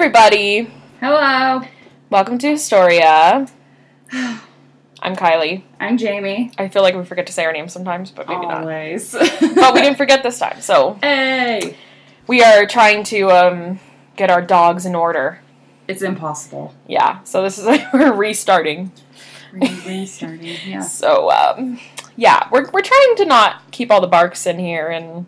Everybody. Hello. Welcome to Historia. I'm Kylie. I'm Jamie. I feel like we forget to say our names sometimes, but maybe not. Always. But we didn't forget this time. So Hey. we are trying to um, get our dogs in order. It's impossible. Yeah. So this is like we're restarting. Restarting. Yeah. So um, yeah, we're we're trying to not keep all the barks in here, and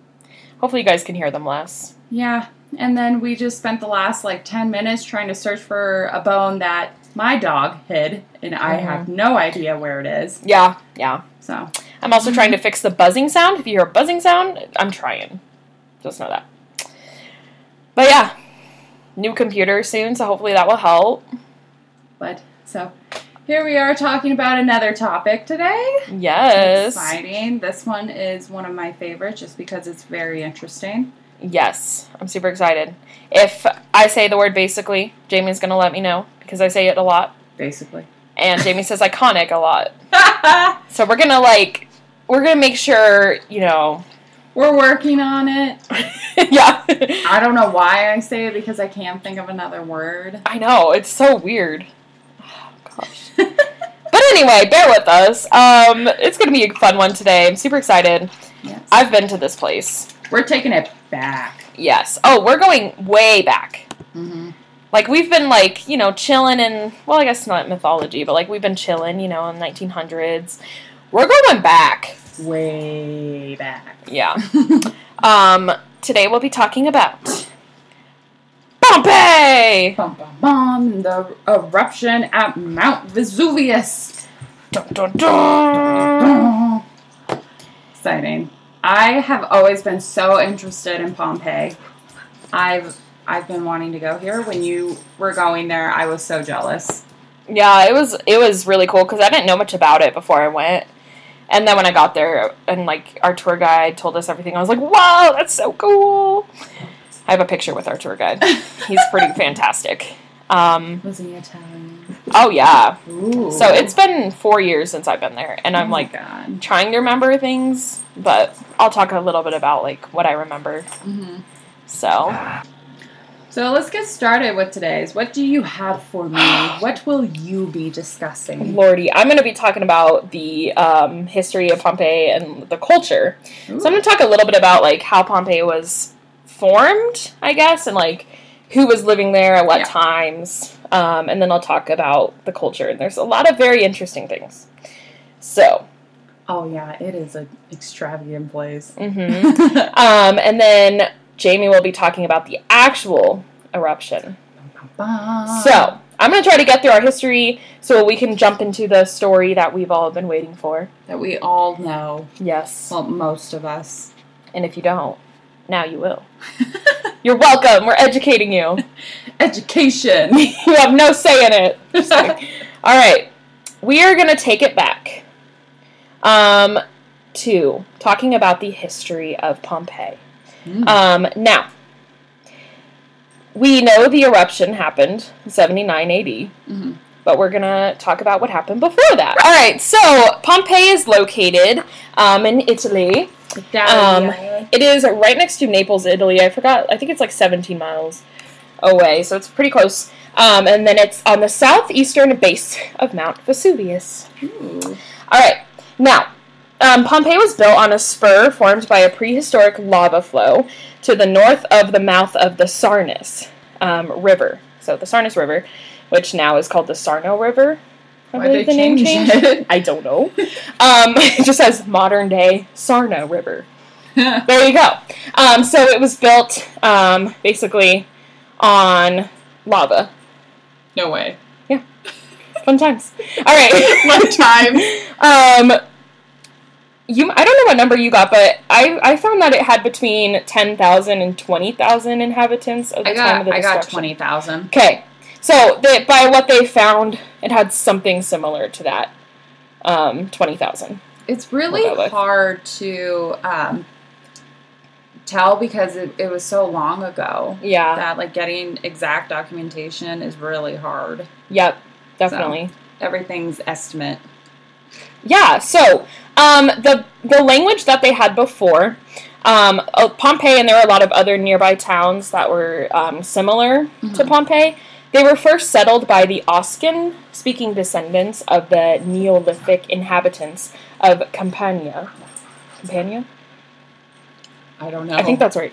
hopefully you guys can hear them less. Yeah. And then we just spent the last like 10 minutes trying to search for a bone that my dog hid, and I Mhm. have no idea where it is. Yeah. Yeah. So, I'm also trying to fix the buzzing sound. If you hear a buzzing sound, I'm trying. Just know that. But yeah, new computer soon, so hopefully that will help. but, so here we are talking about another topic today. Yes. Exciting. This one is one of my favorites just because it's very interesting. Yes. I'm super excited. If I say the word basically, Jamie's going to let me know because I say it a lot. Basically. And Jamie says iconic a lot. So we're going to like, we're going to make sure, you know. We're working on it. yeah. I don't know why I say it because I can't think of another word. I know. It's so weird. Oh, gosh. But anyway, bear with us. Um, it's going to be a fun one today. I'm super excited. yes. I've been to this place. We're taking it back. Yes. Oh, we're going way back. Mm-hmm. Like we've been like you know chilling in well I guess not mythology but like we've been chilling you know in 1900s. We're going back. Way back. Yeah. Um. Today we'll be talking about Pompeii. bum, bum, bum, the eruption at Mount Vesuvius. Dun, dun, dun. Exciting. I have always been so interested in Pompeii. I've I've been wanting to go here. When you were going there, I was so jealous. Yeah, it was it was really cool because I didn't know much about it before I went, and then when I got there and like our tour guide told us everything, I was like, "Wow, that's so cool!" I have a picture with our tour guide. He's pretty fantastic. Um, Was he Italian? oh yeah, Ooh. so it's been four years since I've been there, and oh I'm my like God. trying to remember things, but I'll talk a little bit about like what I remember. hmm So So let's get started with today's. What do you have for me? What will you be discussing? Lordy, I'm going to be talking about the um, history of Pompeii and the culture. So I'm going to talk a little bit about like how Pompeii was formed, I guess, and like who was living there at what Yeah. times, um, and then I'll talk about the culture. And there's a lot of very interesting things. So, Oh yeah, it is an extravagant place. mhm. um, and then Jamie will be talking about the actual eruption. So I'm going to try to get through our history so we can jump into the story that we've all been waiting for. that we all know. Yes. Well, most of us. And if you don't, now you will. You're welcome. We're educating you. Education. you have no say in it. All right. We are going to take it back um, to talking about the history of Pompeii. Mm. Um, now, we know the eruption happened 79 AD. Mhm. But we're gonna talk about what happened before that. All right, so Pompeii is located um, in Italy. Um, It is right next to Naples, Italy. I forgot. I think it's like 17 miles away, so it's pretty close. Um, and then it's on the southeastern base of Mount Vesuvius. Ooh. All right, now um, Pompeii was built on a spur formed by a prehistoric lava flow to the north of the mouth of the Sarnus um, River. So the Sarnus River, which now is called the Sarno River. I believe they the name changed. it? I don't know. Um, it just says modern day Sarno River. There you go. Um, so it was built um, basically on lava. no way. Yeah. Fun times. All right. One time. Um, you, I don't know what number you got, but I, I found that it had between 10,000 and 20,000 inhabitants at the I time of got the I got destruction. twenty thousand. Okay. So they, by what they found, it had something similar to that. Um, 20,000. It's really We'll go with. hard to um, tell because it, it was so long ago Yeah. that like getting exact documentation is really hard. Yep. Definitely. Everything's estimate. Yeah, so um, the the language that they had before Um, uh, Pompeii, and there were a lot of other nearby towns that were um, similar to Mhm. Pompeii. They were first settled by the Oscan speaking descendants of the Neolithic inhabitants of Campania. Campania? I don't know. I think that's right.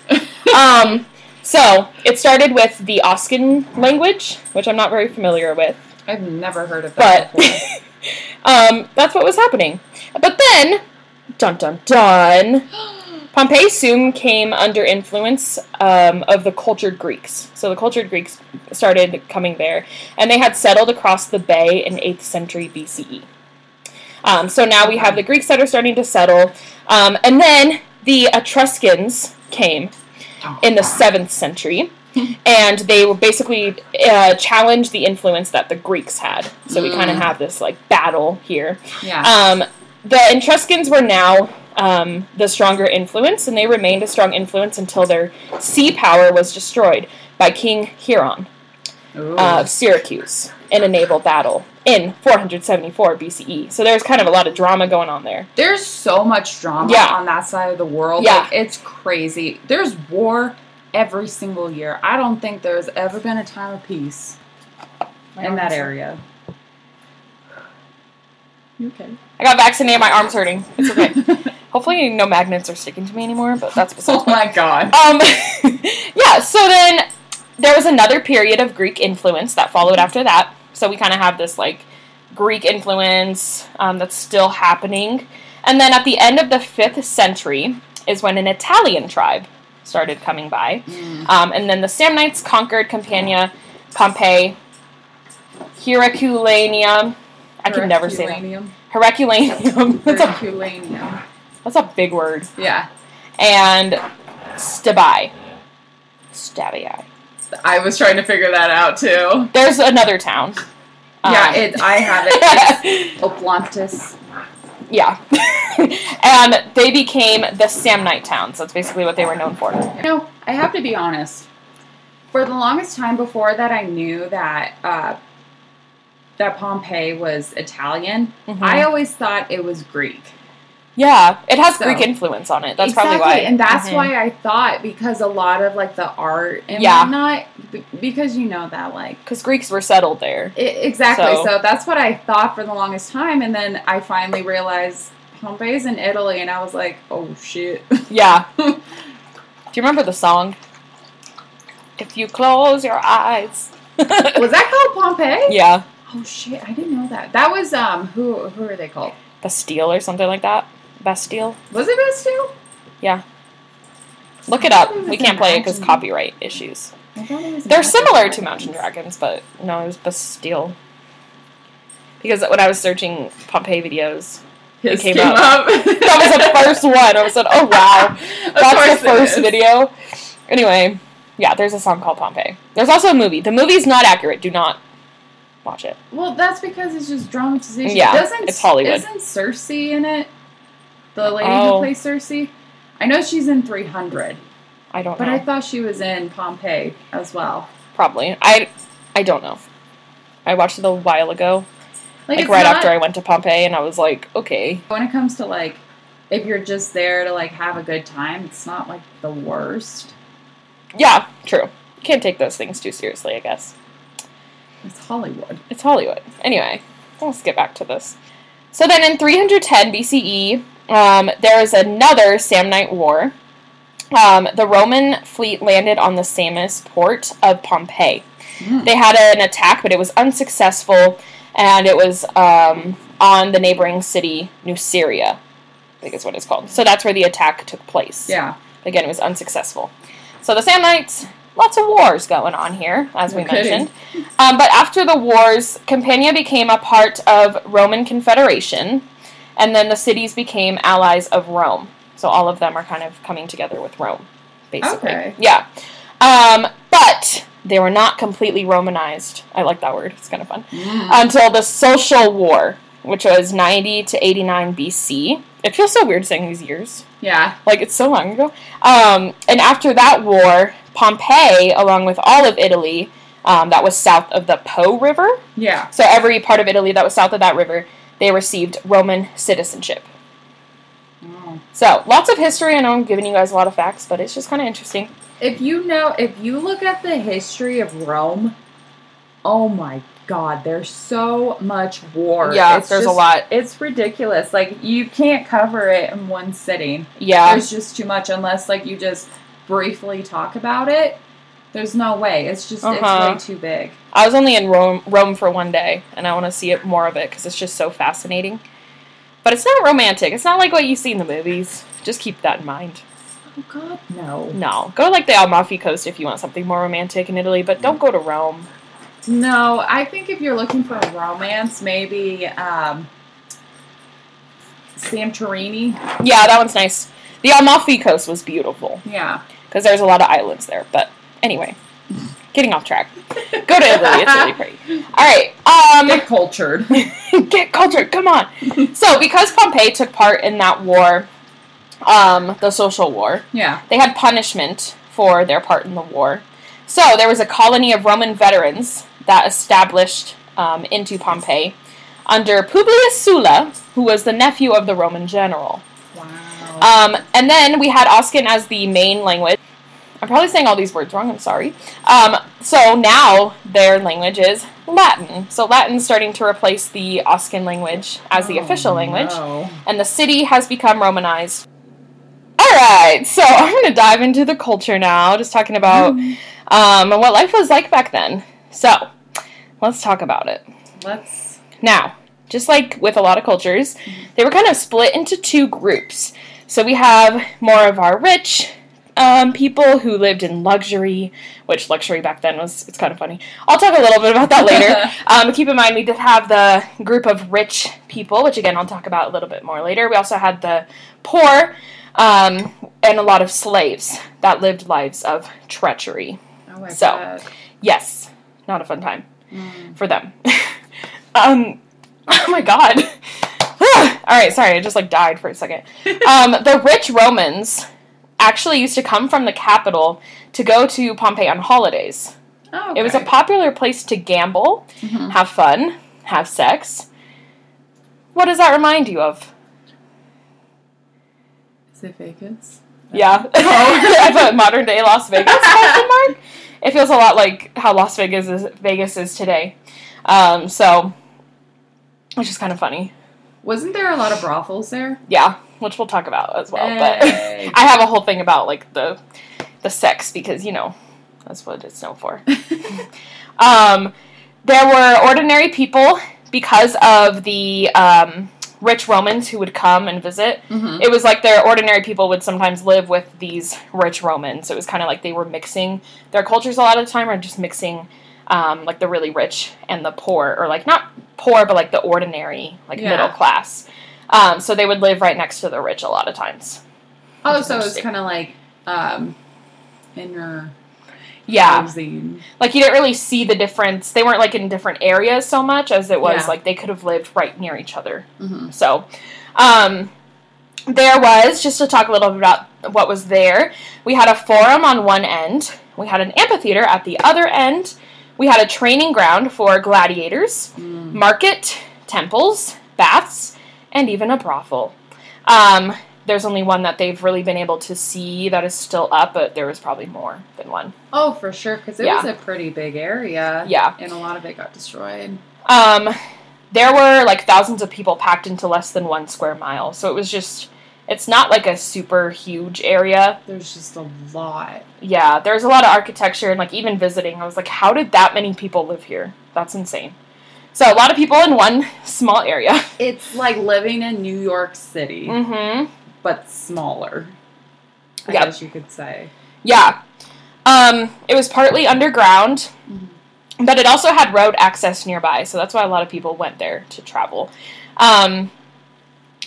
um, so, it started with the Oscan language, which I'm not very familiar with. I've never heard of that But before. um, that's what was happening. But then, dun dun dun, Pompeii soon came under influence um, of the cultured Greeks. So the cultured Greeks started coming there, and they had settled across the bay in 8th century BCE. Um, so now we have the Greeks that are starting to settle, um, and then the Etruscans came in the 7th century. And they were basically uh, challenged the influence that the Greeks had. So we kind of Mm. have this like battle here. yeah. Um, the Etruscans were now um, the stronger influence, and they remained a strong influence until their sea power was destroyed by King Hieron Ooh. of Syracuse in a naval battle in 474 BCE. So there's kind of a lot of drama going on there. There's so much drama Yeah. on that side of the world. Yeah. Like, it's crazy. There's war every single year. I don't think there's ever been a time of peace in that area. You okay? I got vaccinated, my arm's hurting. It's okay. Hopefully, no magnets are sticking to me anymore, but that's besides oh my god. Um, yeah, so then there was another period of Greek influence that followed after that. So we kind of have this like Greek influence um, that's still happening. And then at the end of the fifth century is when an Italian tribe started coming by. Mm. Um, and then the Samnites conquered Campania, Pompeii, Herculaneum. I can never say that. Herculaneum. Herculaneum. that's, a, Herculaneum. that's a big word. Yeah. And Stabai. Stabai. I was trying to figure that out too. There's another town. yeah, Um, it. I have it. It's Oplantis. Yeah. and they became the Samnite towns. That's basically what they were known for. You know, I have to be honest. For the longest time before that, I knew that uh, that Pompeii was Italian. Mhm. I always thought it was Greek. Yeah, it has So- Greek influence on it. That's exactly, probably why. and that's Mhm. why I thought because a lot of like the art and Yeah. whatnot, b- because you know that like Because Greeks were settled there. I exactly. So- So. that's what I thought for the longest time, and then I finally realized Pompeii's in Italy, and I was like, oh shit. Yeah. Do you remember the song? If you close your eyes. was that called Pompeii? yeah. Oh shit, I didn't know that. That was um who who are they called? Bastille or something like that. Bastille? Was it Bastille? Yeah. Look it up. it We can't play it because copyright issues. I thought it was They're similar to Mountain Dragons, but no, it was Bastille. Because when I was searching Pompeii videos, His came came, up. up. that was the first one. I was like, oh wow, that's the first video. Anyway, yeah, there's a song called Pompeii. There's also a movie. The movie's not accurate. Do not watch it. Well, that's because it's just dramatization. Yeah, Doesn't it's Hollywood. Isn't Cersei in it? The lady Oh. who plays Cersei. I know she's in 300, I don't but know. But I thought she was in Pompeii as well. Probably. I I don't know. I watched it a while ago, like, it's right not- after I went to Pompeii, and I was like, okay, When it comes to like, if you're just there to like have a good time, it's not like the worst. yeah, true. You Can't take those things too seriously, I guess. It's Hollywood. It's Hollywood. Anyway, let's get back to this. So then in 310 BCE, um, there was another Samnite war. Um, the Roman fleet landed on the Sarnus port of Pompeii. Mm. They had an attack, but it was unsuccessful, and it was um, on the neighboring city, Nuceria, I think is what it's called. So that's where the attack took place. Yeah. Again, it was unsuccessful. So the Samnites, lots of wars going on here, as we kidding. mentioned. Um, but after the wars, Campania became a part of Roman Confederation, and then the cities became allies of Rome. So all of them are kind of coming together with Rome, basically. Okay. Yeah. Um, but they were not completely Romanized. I like that word. It's kind of fun Mm. until the Social War, which was 90 to 89 BC. It feels so weird saying these years. Yeah. Like, it's so long ago. Um, and after that war, Pompeii, along with all of Italy, um, that was south of the Po River, Yeah. so every part of Italy that was south of that river, they received Roman citizenship. Oh. So lots of history. I know I'm giving you guys a lot of facts, but it's just kind of interesting. If you know, if you look at the history of Rome, oh my god, there's so much war. Yeah, It's there's a lot. It's ridiculous. Like you can't cover it in one sitting. Yeah, There's just too much unless like you just briefly talk about it. There's no way. It's just Uh-huh. it's way too big. I was only in Rome, Rome for one day, and I want to see it more of it because it's just so fascinating. But it's not romantic. It's not like what you see in the movies. Just keep that in mind. Oh god, no. No, go to like the Amalfi Coast if you want something more romantic in Italy, but don't go to Rome. No, I think if you're looking for a romance, maybe um Santorini. Yeah, that one's nice. The Amalfi Coast was beautiful Yeah. because there's a lot of islands there. But anyway, getting off track. Go to Italy. It's really pretty. All right. Um, Get cultured. get cultured. Come on. So, because Pompeii took part in that war, um, the social war, yeah. they had punishment for their part in the war. So, there was a colony of Roman veterans that established um, into Pompeii under Publius Sulla, who was the nephew of the Roman general. Wow. Um, and then we had Oscan as the main language. I'm probably saying all these words wrong. I'm sorry. Um, so now their language is Latin. So Latin's starting to replace the Oscan language as the Oh, official language, no. and the city has become Romanized. All right, so I'm going to dive into the culture now, just talking about um, what life was like back then. So let's talk about it. Let's Now, just like with a lot of cultures, they were kind of split into two groups. So we have more of our rich um, people who lived in luxury, which luxury back then was, it's kind of funny. I'll talk a little bit about that later. um, keep in mind, we did have the group of rich people, which again, I'll talk about a little bit more later. We also had the poor um, and a lot of slaves that lived lives of treachery. Oh my So. god. Yes, not a fun time Mm. for them. um, oh my god. All right, sorry, I just like died for a second. Um, the rich Romans actually used to come from the capital to go to Pompeii on holidays. Oh, It was a popular place to gamble, Mhm. have fun, have sex. What does that remind you of? Is it Vegas? Yeah, I put modern day Las Vegas question mark. It feels a lot like how Las Vegas is Vegas is today. Um, so, which is kind of funny. Wasn't there a lot of brothels there? Yeah, which we'll talk about as well. But I have a whole thing about like the the sex because you know that's what it's known for. um, there were ordinary people because of the um, rich Romans who would come and visit. Mhm. It was like their ordinary people would sometimes live with these rich Romans. So it was kind of like they were mixing their cultures a lot of the time, or just mixing um, like the really rich and the poor, or like not poor, but like the ordinary, like Yeah. middle class. Um, so they would live right next to the rich a lot of times. Oh, so it's kind of like um, inner Yeah, like you didn't really see the difference. They weren't like in different areas so much as it was Yeah. like they could have lived right near each other. Mhm. So, um, there was, just to talk a little bit about what was there, we had a forum on one end, we had an amphitheater at the other end, we had a training ground for gladiators, Mm. market, temples, baths, and even a brothel. Um, there's only one that they've really been able to see that is still up, but there was probably more than one. Oh, for sure, because it Yeah. was a pretty big area. Yeah. and a lot of it got destroyed. Um, there were like thousands of people packed into less than one square mile, so it was just. It's not like a super huge area. There's just a lot. Yeah, there's a lot of architecture and like even visiting, I was like, how did that many people live here? That's insane. So a lot of people in one small area. It's like living in New York City, Mm-hmm. but smaller. I Yep. guess you could say. Yeah. Um, it was partly underground, but it also had road access nearby, so that's why a lot of people went there to travel. Um,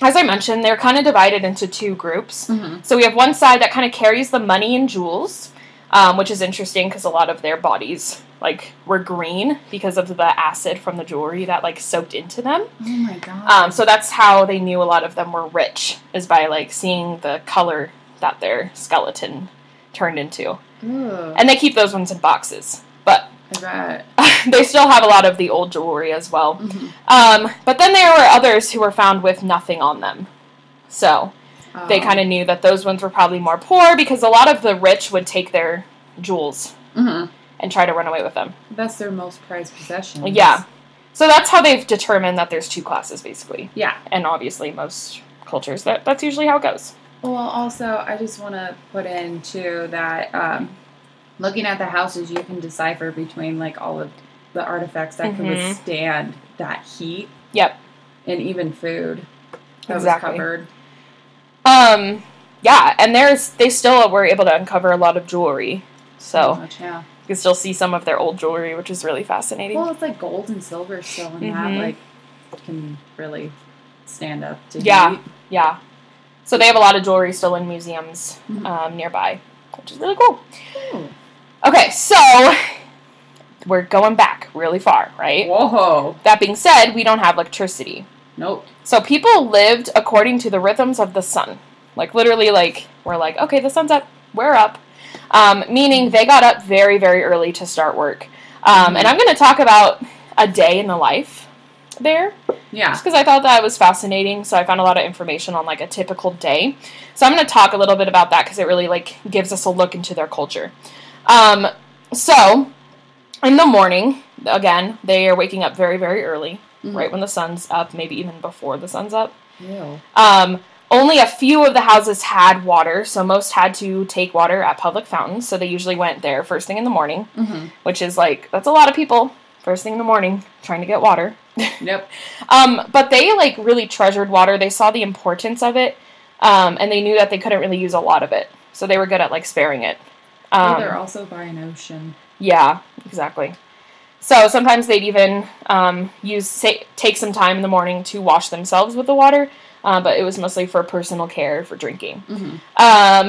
as I mentioned, they're kind of divided into two groups. Mm-hmm. So we have one side that kind of carries the money and jewels, um, which is interesting because a lot of their bodies like were green because of the acid from the jewelry that like soaked into them. Oh my god. Um, so that's how they knew a lot of them were rich is by like seeing the color that their skeleton turned into. Ugh, And they keep those ones in boxes, but they still have a lot of the old jewelry as well. Mhm. Um, but then there were others who were found with nothing on them. So they Oh. kind of knew that those ones were probably more poor because a lot of the rich would take their jewels hmm and try to run away with them. That's their most prized possession. Yeah. So that's how they've determined that there's two classes basically. Yeah. And obviously most cultures that that's usually how it goes. Well, also, I just want to put in too that um, looking at the houses, you can decipher between like all of the artifacts that can Mhm. withstand that heat. Yep. And even food that Exactly. was covered. Um yeah, and there's they still were able to uncover a lot of jewelry. So much, yeah. You can still see some of their old jewelry, which is really fascinating. Well, it's like gold and silver still in that Mhm. like can really stand up to Yeah. heat. Yeah. So they have a lot of jewelry still in museums Mhm. um, nearby, which is really cool. Ooh. Okay, so we're going back really far, right? Whoa! That being said, we don't have electricity. Nope. So people lived according to the rhythms of the sun. Like literally, like we're like, okay, the sun's up, we're up. Um, meaning they got up very, very early to start work. Um, and I'm going to talk about a day in the life there, Yeah. just because I thought that was fascinating. So I found a lot of information on like a typical day. So I'm going to talk a little bit about that because it really like gives us a look into their culture. Um, so in the morning, again, they are waking up very, very early Mhm. right when the sun's up, maybe even before the sun's up. Ew. Um, only a few of the houses had water, so most had to take water at public fountains. So they usually went there first thing in the morning, Mm-hmm. which is like that's a lot of people first thing in the morning trying to get water. Yep. Um, but they like really treasured water. They saw the importance of it, um, and they knew that they couldn't really use a lot of it, so they were good at like sparing it. Um, they're also by an ocean. yeah, exactly. So sometimes they'd even um, use say, take some time in the morning to wash themselves with the water, uh, but it was mostly for personal care for drinking. Mm-hmm.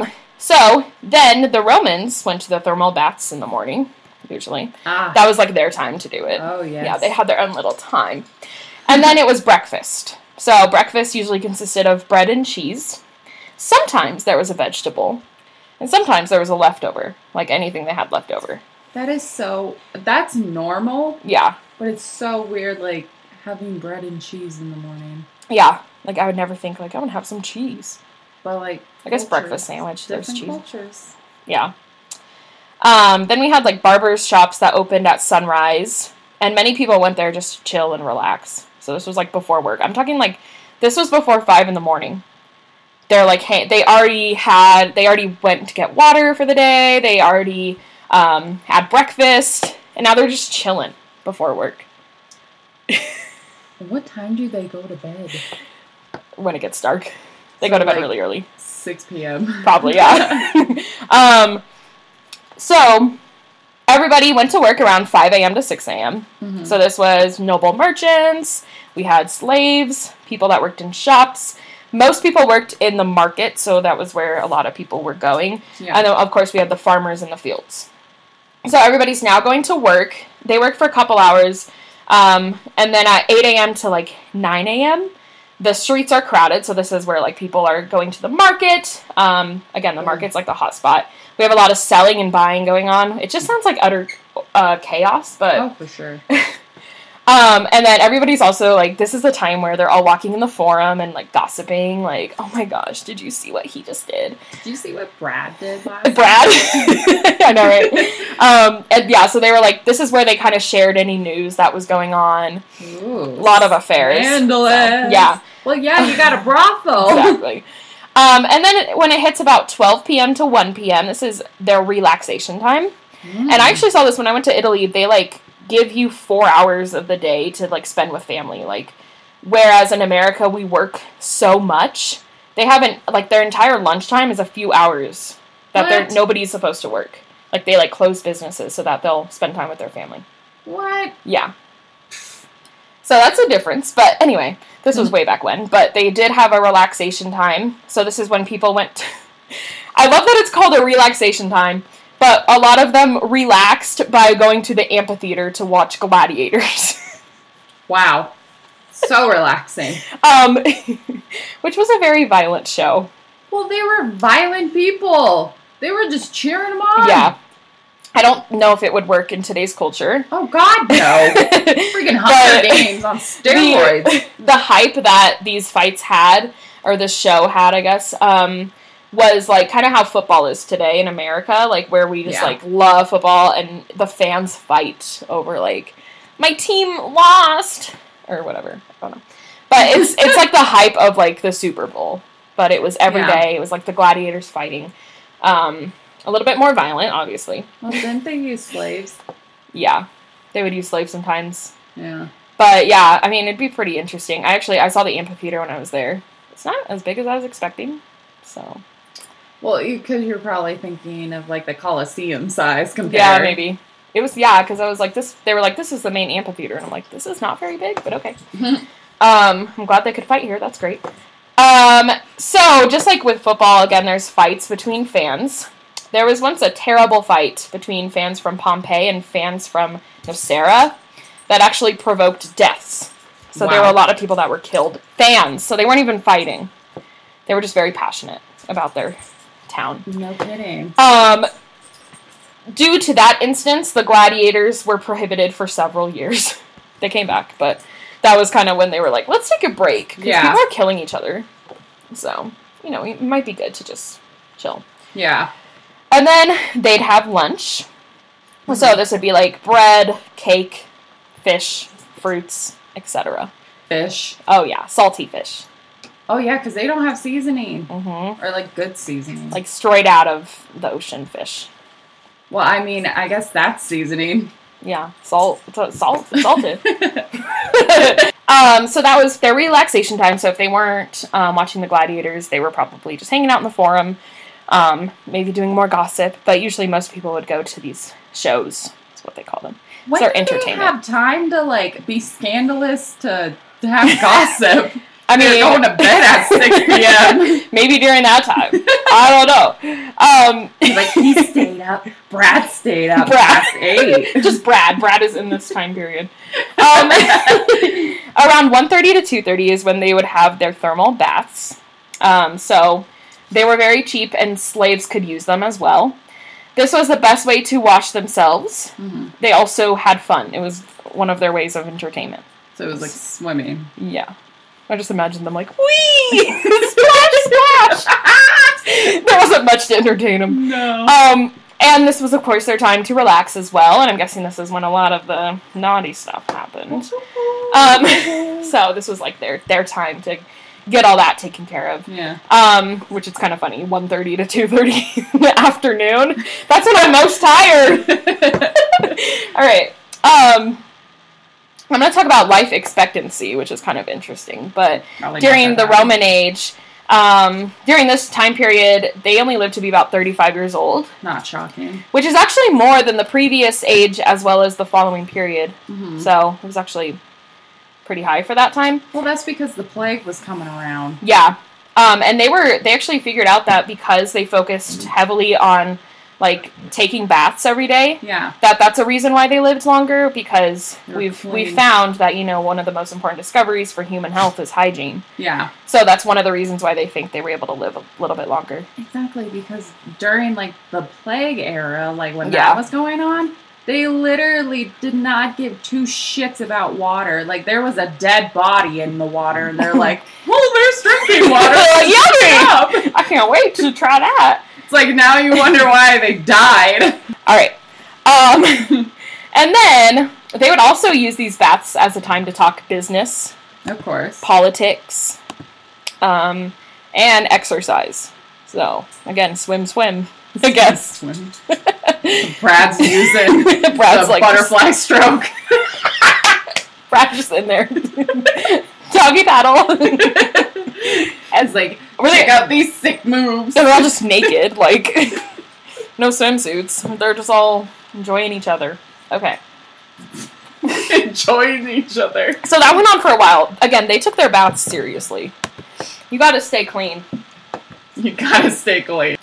Um, so then the Romans went to the thermal baths in the morning. Usually, Ah. that was like their time to do it. oh yes. Yeah, they had their own little time. And then it was breakfast. So breakfast usually consisted of bread and cheese. Sometimes there was a vegetable, and sometimes there was a leftover, like anything they had left over. That is so. That's normal, Yeah, but it's so weird. Like having bread and cheese in the morning. yeah. Like I would never think like I want to have some cheese. But like, I guess cultures, breakfast sandwich, there's cheese. cultures. Yeah. Um, then we had like barbers shops that opened at sunrise, and many people went there just to chill and relax. So this was like before work. I'm talking like this was before five in the morning. They're like, hey, they already had, they already went to get water for the day. They already um, had breakfast, and now they're just chilling before work What time do they go to bed? When it gets dark. They go to bed like- really early. 6 p.m. Probably, yeah. um, so everybody went to work around 5 a.m. to 6 a.m. Mhm. So this was noble merchants, we had slaves, people that worked in shops. Most people worked in the market, so that was where a lot of people were going. yeah. And then, of course, we had the farmers in the fields. So everybody's now going to work. They work for a couple hours. Um, and then at 8 a.m. to like 9 a.m., the streets are crowded. So this is where like people are going to the market. Um, again, the Mm. market's like the hot spot. We have a lot of selling and buying going on. It just sounds like utter uh, chaos, but oh, for sure. um, and then everybody's also like, this is the time where they're all walking in the forum and like gossiping, like, oh my gosh, did you see what he just did? Did you see what Brad did last Brad? I know, right? Um, and yeah, so they were like, this is where they kind of shared any news that was going on. Ooh, A lot of affairs. Scandalous. So, yeah, Well, yeah, you got a brothel. exactly. Um, and then it- when it hits about 12 p.m. to 1 p.m., this is their relaxation time. Mm. And I actually saw this when I went to Italy. They like give you four hours of the day to like spend with family. Like, whereas in America we work so much, they haven't like their entire lunchtime is a few hours that they're nobody's supposed to work. Like they like close businesses so that they'll spend time with their family. What? Yeah. So that's a difference. But anyway, this was way back when. But they did have a relaxation time. So this is when people went. I love that it's called a relaxation time. But a lot of them relaxed by going to the amphitheater to watch gladiators. Wow. So relaxing. um, which was a very violent show. Well, they were violent people. They were just cheering them on. Yeah. I don't know if it would work in today's culture. Oh God, no! Freaking Hunger Games on steroids. the, the hype that these fights had or this show had, I guess, um, was like kind of how football is today in America, like where we just Yeah. like love football and the fans fight over like my team lost or whatever. I don't know. But it's it's like the hype of like the Super Bowl. But it was every day. Yeah. It was like the gladiators fighting. Um, a little bit more violent, obviously. Well, didn't they use slaves? Yeah. They would use slaves sometimes. Yeah. But yeah, I mean, it'd be pretty interesting. I actually I saw the amphitheater when I was there. It's not as big as I was expecting. So Well, because you're probably thinking of like the Coliseum size compared. yeah, maybe it was yeah because I was like this. They were like this is the main amphitheater, and I'm like this is not very big, but okay. um, I'm glad they could fight here. That's great. Um, so just like with football, again, there's fights between fans. There was once a terrible fight between fans from Pompeii and fans from Nocera that actually provoked deaths. So there were a lot of people that were killed. Fans. So they weren't even fighting. They were just very passionate about their town. No kidding. Um, due to that instance, the gladiators were prohibited for several years. they came back, but that was kind of when they were like, let's take a break. Because Yeah. people are killing each other. So, you know, it might be good to just chill. Yeah. And then they'd have lunch. Mm-hmm. So this would be like bread, cake, fish, fruits, etc. Fish. Oh yeah, salty fish. Oh yeah, because they don't have seasoning hmm or like good seasoning. Like straight out of the ocean fish. well, I mean, I guess that's seasoning. Yeah, salt, salt, salted. um, so that was their relaxation time. So if they weren't um, watching the gladiators, they were probably just hanging out in the forum, um, maybe doing more gossip. But usually, most people would go to these shows. That's what they call them. When their do they have time to like be scandalous to, to have gossip? I mean, They're going to bed at six p.m. maybe during that time. I don't know. Um, like he stayed up. Brad stayed up Brad. eight. just Brad. Brad is in this time period. Um, around 1.30 to 2.30 is when they would have their thermal baths. Um, so they were very cheap and slaves could use them as well. This was the best way to wash themselves. Mhm. They also had fun. It was one of their ways of entertainment. So it was like swimming. Yeah. I just imagine them like, wee! splash, splash! there wasn't much to entertain them. No. Um, and this was, of course, their time to relax as well. And I'm guessing this is when a lot of the naughty stuff happened. Um, so this was like their their time to get all that taken care of. yeah. Um, which is kind of funny. 1.30 to 2.30 in the afternoon. That's when I'm most tired. all right. Um, I'm going to talk about life expectancy, which is kind of interesting. But Probably during the. Roman age, um, during this time period, they only lived to be about 35 years old Not shocking. which is actually more than the previous age as well as the following period. Mhm. So it was actually pretty high for that time. Well, that's because the plague was coming around. Yeah. Um, and they were they actually figured out that because they focused heavily on like taking baths every day, Yeah. that that's a reason why they lived longer because They're we've we clean. found that you know one of the most important discoveries for human health is hygiene. Yeah. So that's one of the reasons why they think they were able to live a little bit longer. Exactly, because during like the plague era, like when Yeah. that was going on, they literally did not give two shits about water. Like there was a dead body in the water, and they're like, "Well, there's drinking water." Yummy! I can't wait to try that. It's like now you wonder why they died. All right. Um, and then they would also use these baths as a time to talk business, Of course. politics, um, and exercise. So again, swim, swim. I guess. Brad's using Brad's like butterfly stroke. Brad's just in there, doggy paddle. It's like, Were check out these sick moves. they're all just naked, like no swimsuits. They're just all enjoying each other. Okay. enjoying each other. So that went on for a while. Again, they took their baths seriously. You got to stay clean. You gotta stay clean.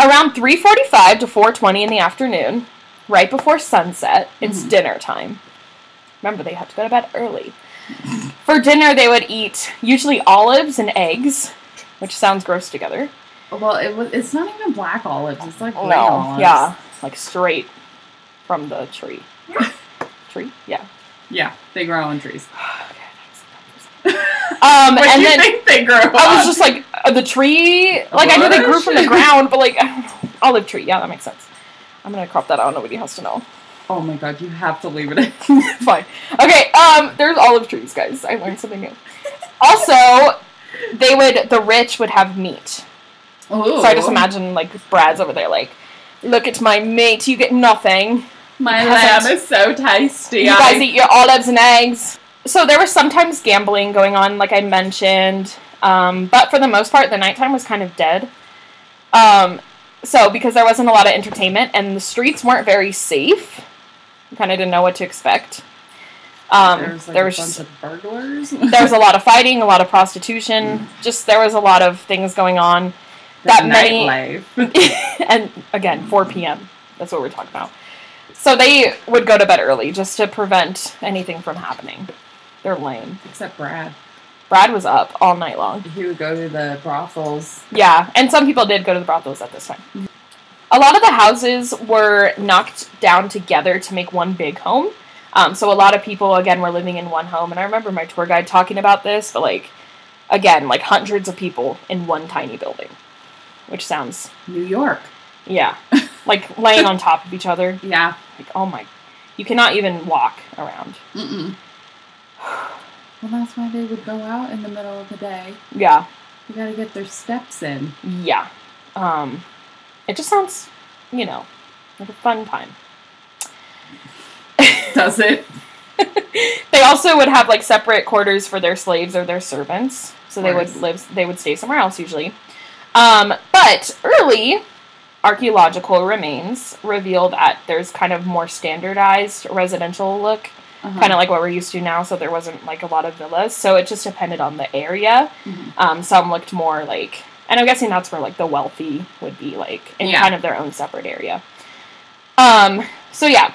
Around 3:45 to 4:20 in the afternoon, right before sunset, it's Mhm. dinner time. Remember, they have to go to bed early. For dinner, they would eat usually olives and eggs, which sounds gross together. Well, it was. It's not even black olives. It's like no, olives. yeah, like straight from the tree. tree, yeah. Yeah, they grow on trees. Um, What and you then think they grew I on? was just like uh, the tree. Like I knew they grew from the ground, but like olive tree. Yeah, that makes sense. I'm gonna crop that out. Nobody has to know. oh my god, you have to leave it in. Fine. Okay. Um, there's olive trees, guys. I learned something new. Also, they would the rich would have meat. Ooh. So I just imagine like Brad's over there, like, look at my meat. You get nothing. My lamb is so tasty. You guys eat your olives and eggs. So there was sometimes gambling going on, like I mentioned, um, but for the most part, the nighttime was kind of dead. Um, so because there wasn't a lot of entertainment and the streets weren't very safe, you kind of didn't know what to expect. Um, like there a was bunch just, of burglars. there was a lot of fighting, a lot of prostitution. Just there was a lot of things going on. The that many- and again, 4 p.m. That's what we're talking about. So they would go to bed early just to prevent anything from happening. They're lame. Except Brad. Brad was up all night long. He would go to the brothels. Yeah, and some people did go to the brothels at this time. A lot of the houses were knocked down together to make one big home. Um, so a lot of people, again, were living in one home. And I remember my tour guide talking about this, but like, again, like hundreds of people in one tiny building, which sounds, New York. yeah, like laying on top of each other. Yeah. Like, oh my, you cannot even walk around. Mm-mm. Well, that's why they would go out in the middle of the day. Yeah, You gotta get their steps in. yeah. Um, it just sounds, you know, like a fun time. Does it? they also would have like separate quarters for their slaves or their servants, so they would live. They would stay somewhere else usually. Um, but early archaeological remains reveal that there's kind of more standardized residential look, Uh-huh. kind of like what we're used to now. So there wasn't like a lot of villas, so it just depended on the area. Mhm. Um, some looked more like, and I'm guessing that's where like the wealthy would be like in Yeah. kind of their own separate area. Um, so yeah,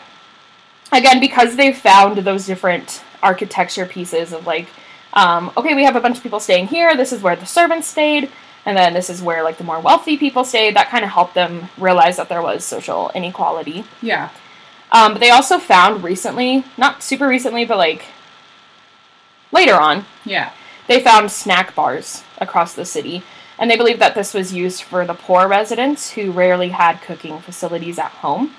again because they've found those different architecture pieces of like, um, okay, we have a bunch of people staying here. This is where the servants stayed. And then this is where like the more wealthy people stayed. That kind of helped them realize that there was social inequality. Yeah. Um, but they also found recently, not super recently, but like later on, Yeah. they found snack bars across the city, and they believe that this was used for the poor residents who rarely had cooking facilities at home.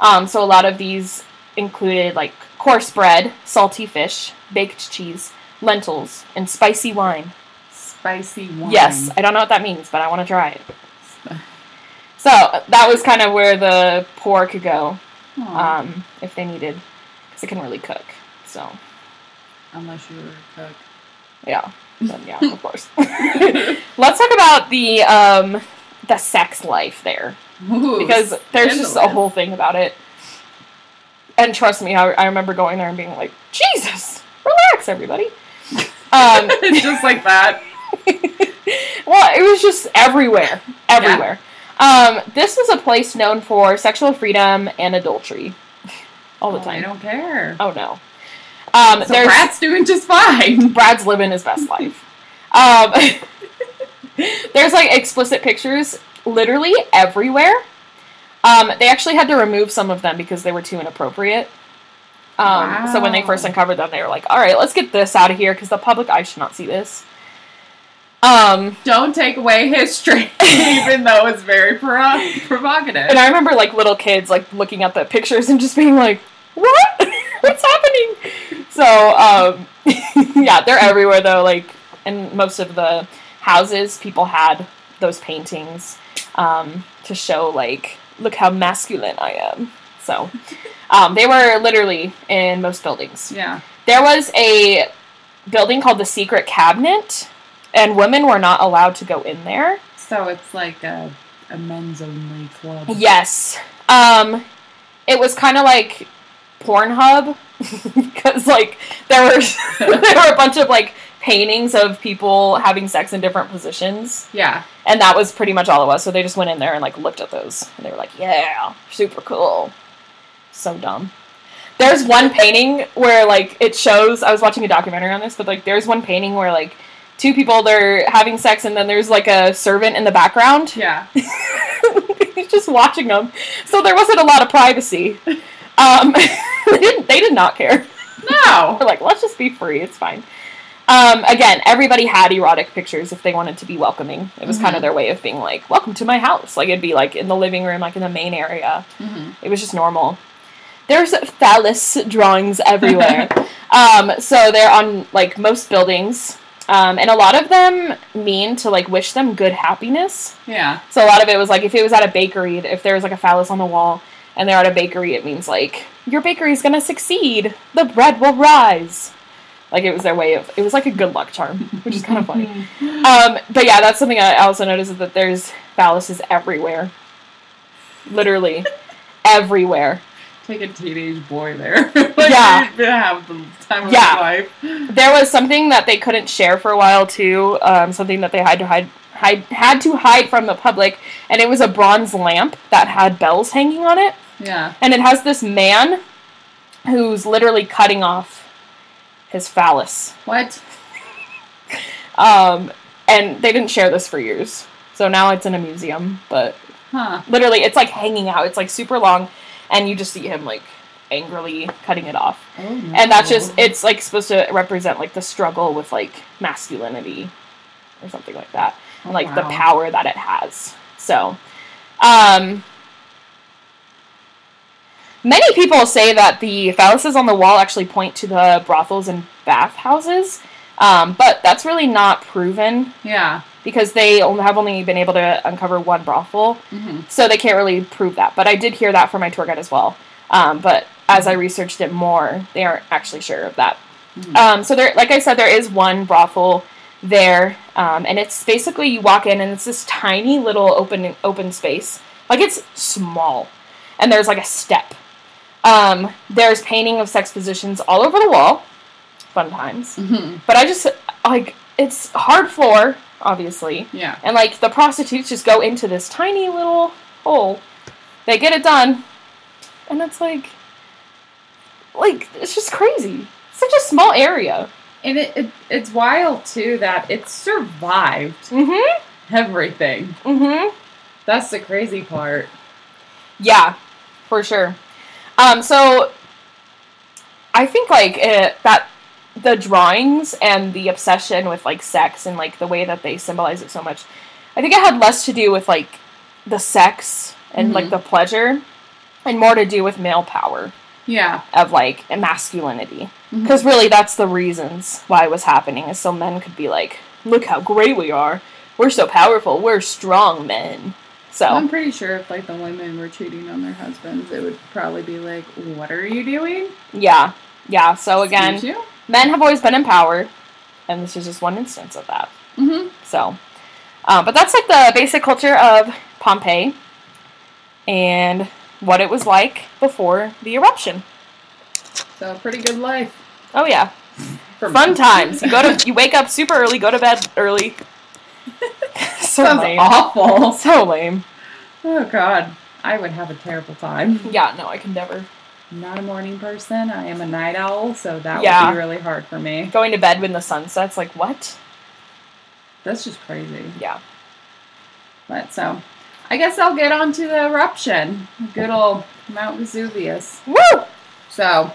Um, so a lot of these included like coarse bread, salty fish, baked cheese, lentils, and spicy wine. Spicy wine. Yes, I don't know what that means, but I want to try it. So that was kind of where the poor could go um, if they needed, because they couldn't really cook. So unless you were a cook. Yeah. Then, yeah, of course. Let's talk about the um the sex life there Ooh, because there's just a whole thing about it. And trust me, I, I remember going there and being like, Jesus, relax, everybody. Um, just like that. well, it was just everywhere, everywhere. Um, this was a place known for sexual freedom and adultery, all the Oh, I don't care. Oh no. Um, So Brad's doing just fine. Brad's living his best life. Um, there's like explicit pictures literally everywhere. Um, they actually had to remove some of them because they were too inappropriate. Um, So when they first uncovered them, they were like, "All right, let's get this out of here because the public eye should not see this." Um, Don't take away history, even though it's very pro- provocative. and I remember like little kids like looking at the pictures and just being like, "What? What's happening?" So um, yeah, they're everywhere though. Like in most of the houses, people had those paintings um, to show like, "Look how masculine I am." So um, they were literally in most buildings. yeah. There was a building called the Secret Cabinet, and women were not allowed to go in there. So it's like a, a men's only club. Yes. Um, it was kind of like Pornhub because like there were there were a bunch of like paintings of people having sex in different positions, Yeah. and that was pretty much all it was. So they just went in there and like looked at those, and they were like, "Yeah, super cool." So dumb. There's one painting where like it shows. I was watching a documentary on this, but like there's one painting where like two people they're having sex, and then there's like a servant in the background. Yeah. He's just watching them. So there wasn't a lot of privacy. Um, they didn't. They did not care. No. They're like, let's just be free. It's fine. Um, again, everybody had erotic pictures if they wanted to be welcoming. It was kind of their way of being like, "Welcome to my house." Like it'd be like in the living room, like in the main area. Mm-hmm. It was just normal. There's phallus drawings everywhere. um, so they're on like most buildings, um, and a lot of them mean to like wish them good happiness. Yeah. So a lot of it was like if it was at a bakery, if there was like a phallus on the wall and they're at a bakery, it means like your bakery's gonna succeed. The bread will rise. Like it was their way of it was like a good luck charm, which is kind of funny. Um, but yeah, that's something I also noticed is that there's phalluses everywhere. Literally everywhere. Take a teenage boy there. like, Yeah. Have the time of Yeah. his life. There was something that they couldn't share for a while too. Um, something that they had to hide, hide had to hide from the public, and it was a bronze lamp that had bells hanging on it. Yeah. and it has this man who's literally cutting off his phallus. What? Um, and they didn't share this for years. So now it's in a museum, but Huh. literally it's like hanging out. It's like super long and you just see him like angrily cutting it off. Oh, no. And that's just it's like supposed to represent like the struggle with like masculinity or something like that. And like the Wow. power that it has. So um Many people say that the phalluses on the wall actually point to the brothels and bathhouses, um, but that's really not proven Yeah. Because they only have only been able to uncover one brothel, Mm-hmm. so they can't really prove that. But I did hear that from my tour guide as well. Um, but as I researched it more, they aren't actually sure of that. Mhm. Um, so there, like I said, there is one brothel there, um, and it's basically you walk in and it's this tiny little open open space, like it's small, and there's like a step. Um, there's painting of sex positions all over the wall. Fun times. Mm-hmm. But I just like it's hard floor, obviously, Yeah. and like the prostitutes just go into this tiny little hole. They get it done, and it's like, like it's just crazy. Such a small area. And it, it it's wild too that it survived Mm-hmm. everything. Mm-hmm. That's the crazy part. Yeah, for sure. Um, so I think like it, that the drawings and the obsession with like sex and like the way that they symbolize it so much, I think it had less to do with like the sex and like Mhm. the pleasure, and more to do with male power Yeah. of like masculinity. Because really, that's the reasons why it was happening, is so men could be like, "Look how great we are! We're so powerful! We're strong men." So I'm pretty sure if like the women were cheating on their husbands, it would probably be like, "What are you doing?" yeah, yeah. So again? Men have always been in power, and this is just one instance of that. Mm-hmm. So, um, but that's like the basic culture of Pompeii and what it was like before the eruption. So pretty good life. Oh yeah, For fun men. times. You go to you wake up super early, go to bed early. so Sounds lame. awful. So lame. Oh God, I would have a terrible time. Yeah, no, I can never. Not a morning person. I am a night owl, so that Yeah. would be really hard for me. Going to bed when the sun sets, like what? That's just crazy. Yeah. But so, I guess I'll get on to the eruption. Good old Mount Vesuvius. Woo! So,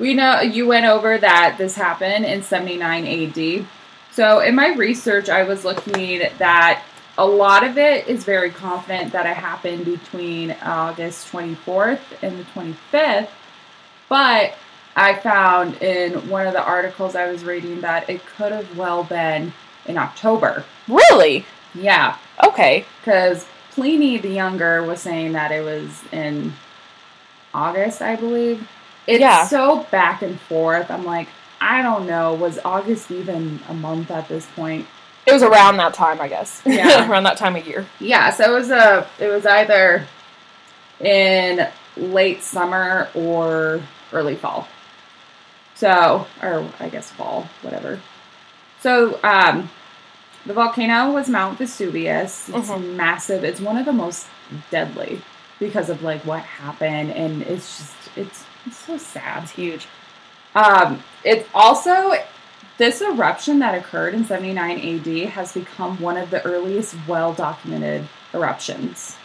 we know you went over that this happened in 79 AD. So, in my research, I was looking at that a lot of it is very confident that it happened between August 24th and the 25th. But I found in one of the articles I was reading that it could have well been in October. Really? Yeah, Okay. because Pliny the Younger was saying that it was in August, I believe. It's Yeah. so back and forth. I'm like, I don't know. Was August even a month at this point? It was around that time, I guess. Yeah. around that time of year. Yeah, so it was a. It was either in late summer or early fall. So, or I guess fall, whatever. So, um, the volcano was Mount Vesuvius. It's Mhm. massive. It's one of the most deadly because of like what happened, and it's just it's it's so sad. It's huge. Um, it's also this eruption that occurred in 79 AD has become one of the earliest well documented eruptions.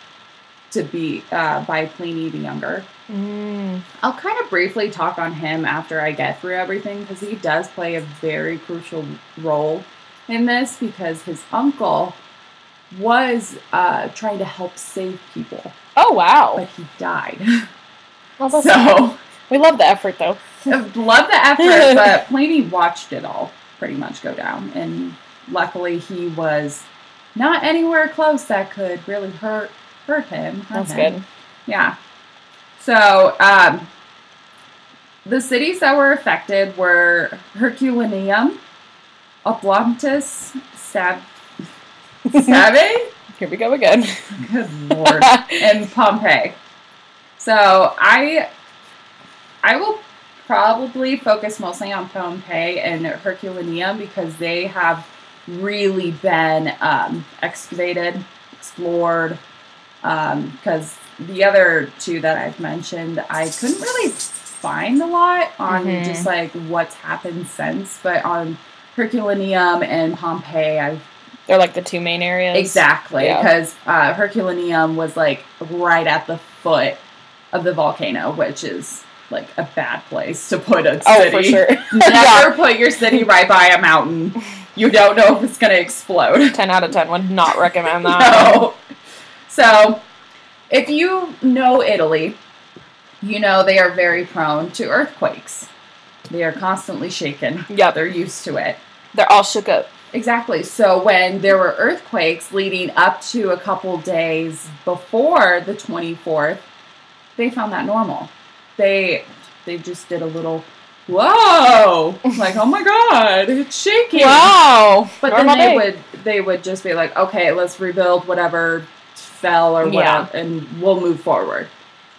to be uh, by Pliny the Younger. Mm. I'll kind of briefly talk on him after I get through everything because he does play a very crucial role in this because his uncle was uh, trying to help save people, Oh wow. but he died. Well, so we love the effort though. Love the effort, but Pliny watched it all pretty much go down, and luckily he was not anywhere close that could really hurt hurt him. That's him. good. Yeah. So, um, the cities that were affected were Herculaneum, Oplontis, Sab- Sabe, Here we go again. good lord, and Pompeii. So I, I will probably focus mostly on Pompeii and Herculaneum because they have really been um, excavated, explored. Because the other two that I've mentioned, I couldn't really find a lot on Mhm. just like what's happened since, but on Herculaneum and Pompeii, I've They're like the two main areas. Exactly, Yeah. because uh, Herculaneum was like right at the foot of the volcano, which is like a bad place to put a city. Oh, for sure. Never put your city right by a mountain. You don't know if it's going to explode. Ten out of ten would not recommend that. No. So, if you know Italy, you know they are very prone to earthquakes. They are constantly shaken. Yeah, They're used to it. they're all shook up. Exactly. So when there were earthquakes leading up to a couple days before the 24th, they found that normal. They they just did a little whoa, like oh my god, it's shaking. Wow. But Normal then they day. would they would just be like, okay, let's rebuild whatever fell or Yeah. and we'll move forward.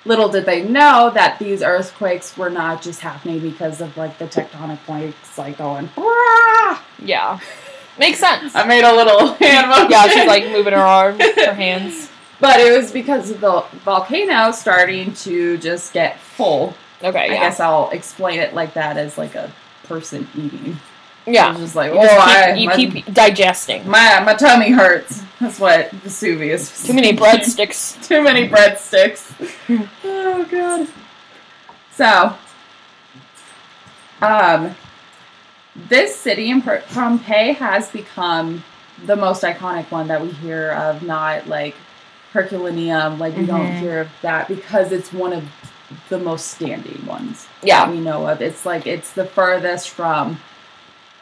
Little did they know that these earthquakes were not just happening because of like the tectonic plates like going. "Wah!" Yeah. Makes sense. I made a little hand motion. Yeah, she's like moving her arms, her hands. But it was because of the volcano starting to just get full. Okay, I yeah. guess I'll explain it like that as like a person eating. Yeah. just like, You, oh, just I, you my, keep digesting. my my tummy hurts. That's what Vesuvius. was Too many breadsticks. Too many breadsticks. oh god. So, um, this city in Pompeii has become the most iconic one that we hear of. Not like Herculaneum, like we don't Mhm. hear of that because it's one of the most standing ones Yeah. that we know of. It's like it's the furthest from.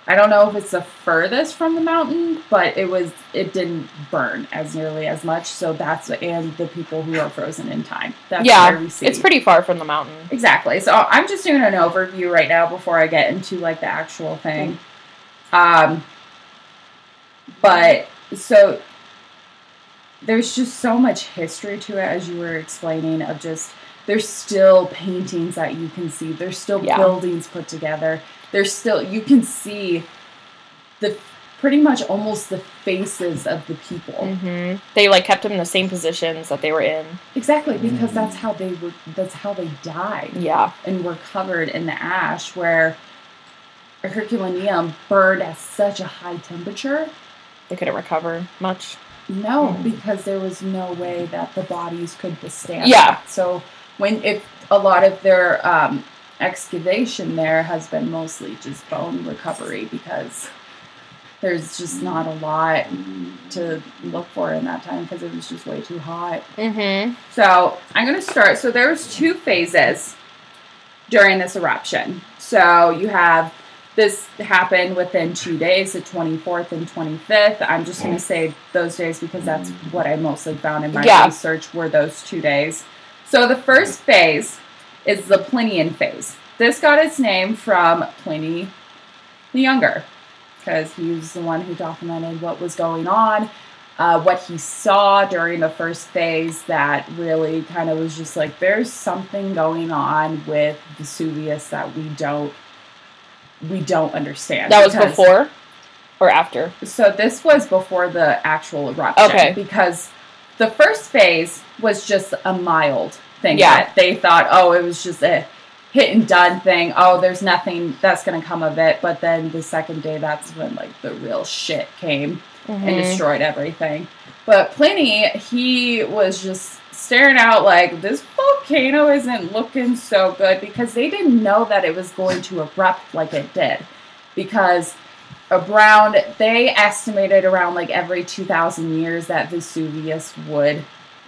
I don't know if it's the furthest from the mountain, but it was it didn't burn as nearly as much. So that's and the people who are frozen in time. That's Yeah, where we see. It's pretty far from the mountain. exactly. So I'm just doing an overview right now before I get into like the actual thing. Um, but so there's just so much history to it as you were explaining of just there's still paintings that you can see there's still Yeah. buildings put together there's still you can see the pretty much almost the faces of the people hmm They like kept them in the same positions that they were in. exactly because that's how they were that's how they died Yeah. and were covered in the ash where herculaneum burned at such a high temperature They couldn't recover much. No, Mm. because there was no way that the bodies could withstand. Yeah. that. So when if a lot of their um, excavation there has been mostly just bone recovery because there's just not a lot to look for in that time because it was just way too hot. Mm-hmm. So I'm going to start. So there was two phases during this eruption. So you have this happened within two days, the 24th and 25th. I'm just going to say those days because that's what I mostly found in my Yeah. research were those two days. So the first phase is the Plinian phase. This got its name from Pliny the Younger because he was the one who documented what was going on uh, what he saw during the first phase that really kind of was just like there's something going on with Vesuvius that we don't we don't understand. That was before or after. So this was before the actual eruption. Okay. Because the first phase was just a mild thing Yeah. that they thought, oh, it was just a hit and done thing. Oh, there's nothing that's going to come of it. But then the second day, that's when like the real shit came and Mhm. destroyed everything. But Pliny, he was just staring out like this volcano isn't looking so good because they didn't know that it was going to erupt like it did. Because around, they estimated around like every 2,000 years that Vesuvius would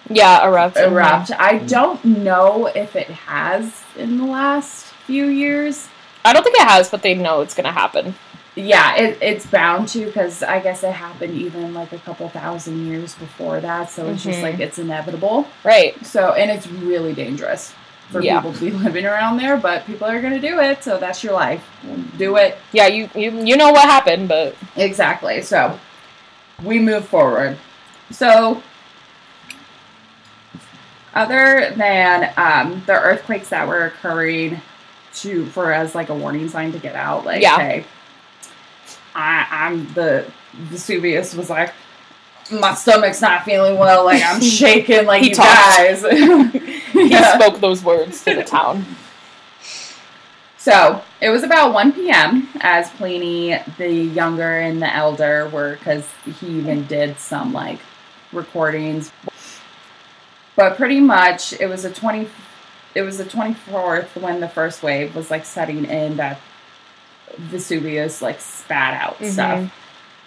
Yeah, erupt. erupt. I don't know if it has in the last few years. I don't think it has, but they know it's gonna happen. Yeah, it, it's bound to because I guess it happened even like a couple thousand years before that. So it's just Mhm. like it's inevitable. Right. So, and it's really dangerous for Yeah. people to be living around there, but people are going to do it. So that's your life. Do it. Yeah, you you you know what happened, but Exactly. So we move forward. So, other than um, the earthquakes that were occurring to for as like a warning sign to get out, like, Yeah. hey, I, I'm the Vesuvius was like, my stomach's not feeling well, like I'm shaking, like He you talked. guys. he Yeah. spoke those words to the town. So it was about 1 p.m. as Pliny the younger and the elder were, because he even did some like recordings. But pretty much it was a 20, it was the 24th when the first wave was like setting in that Vesuvius like spat out Mhm. stuff.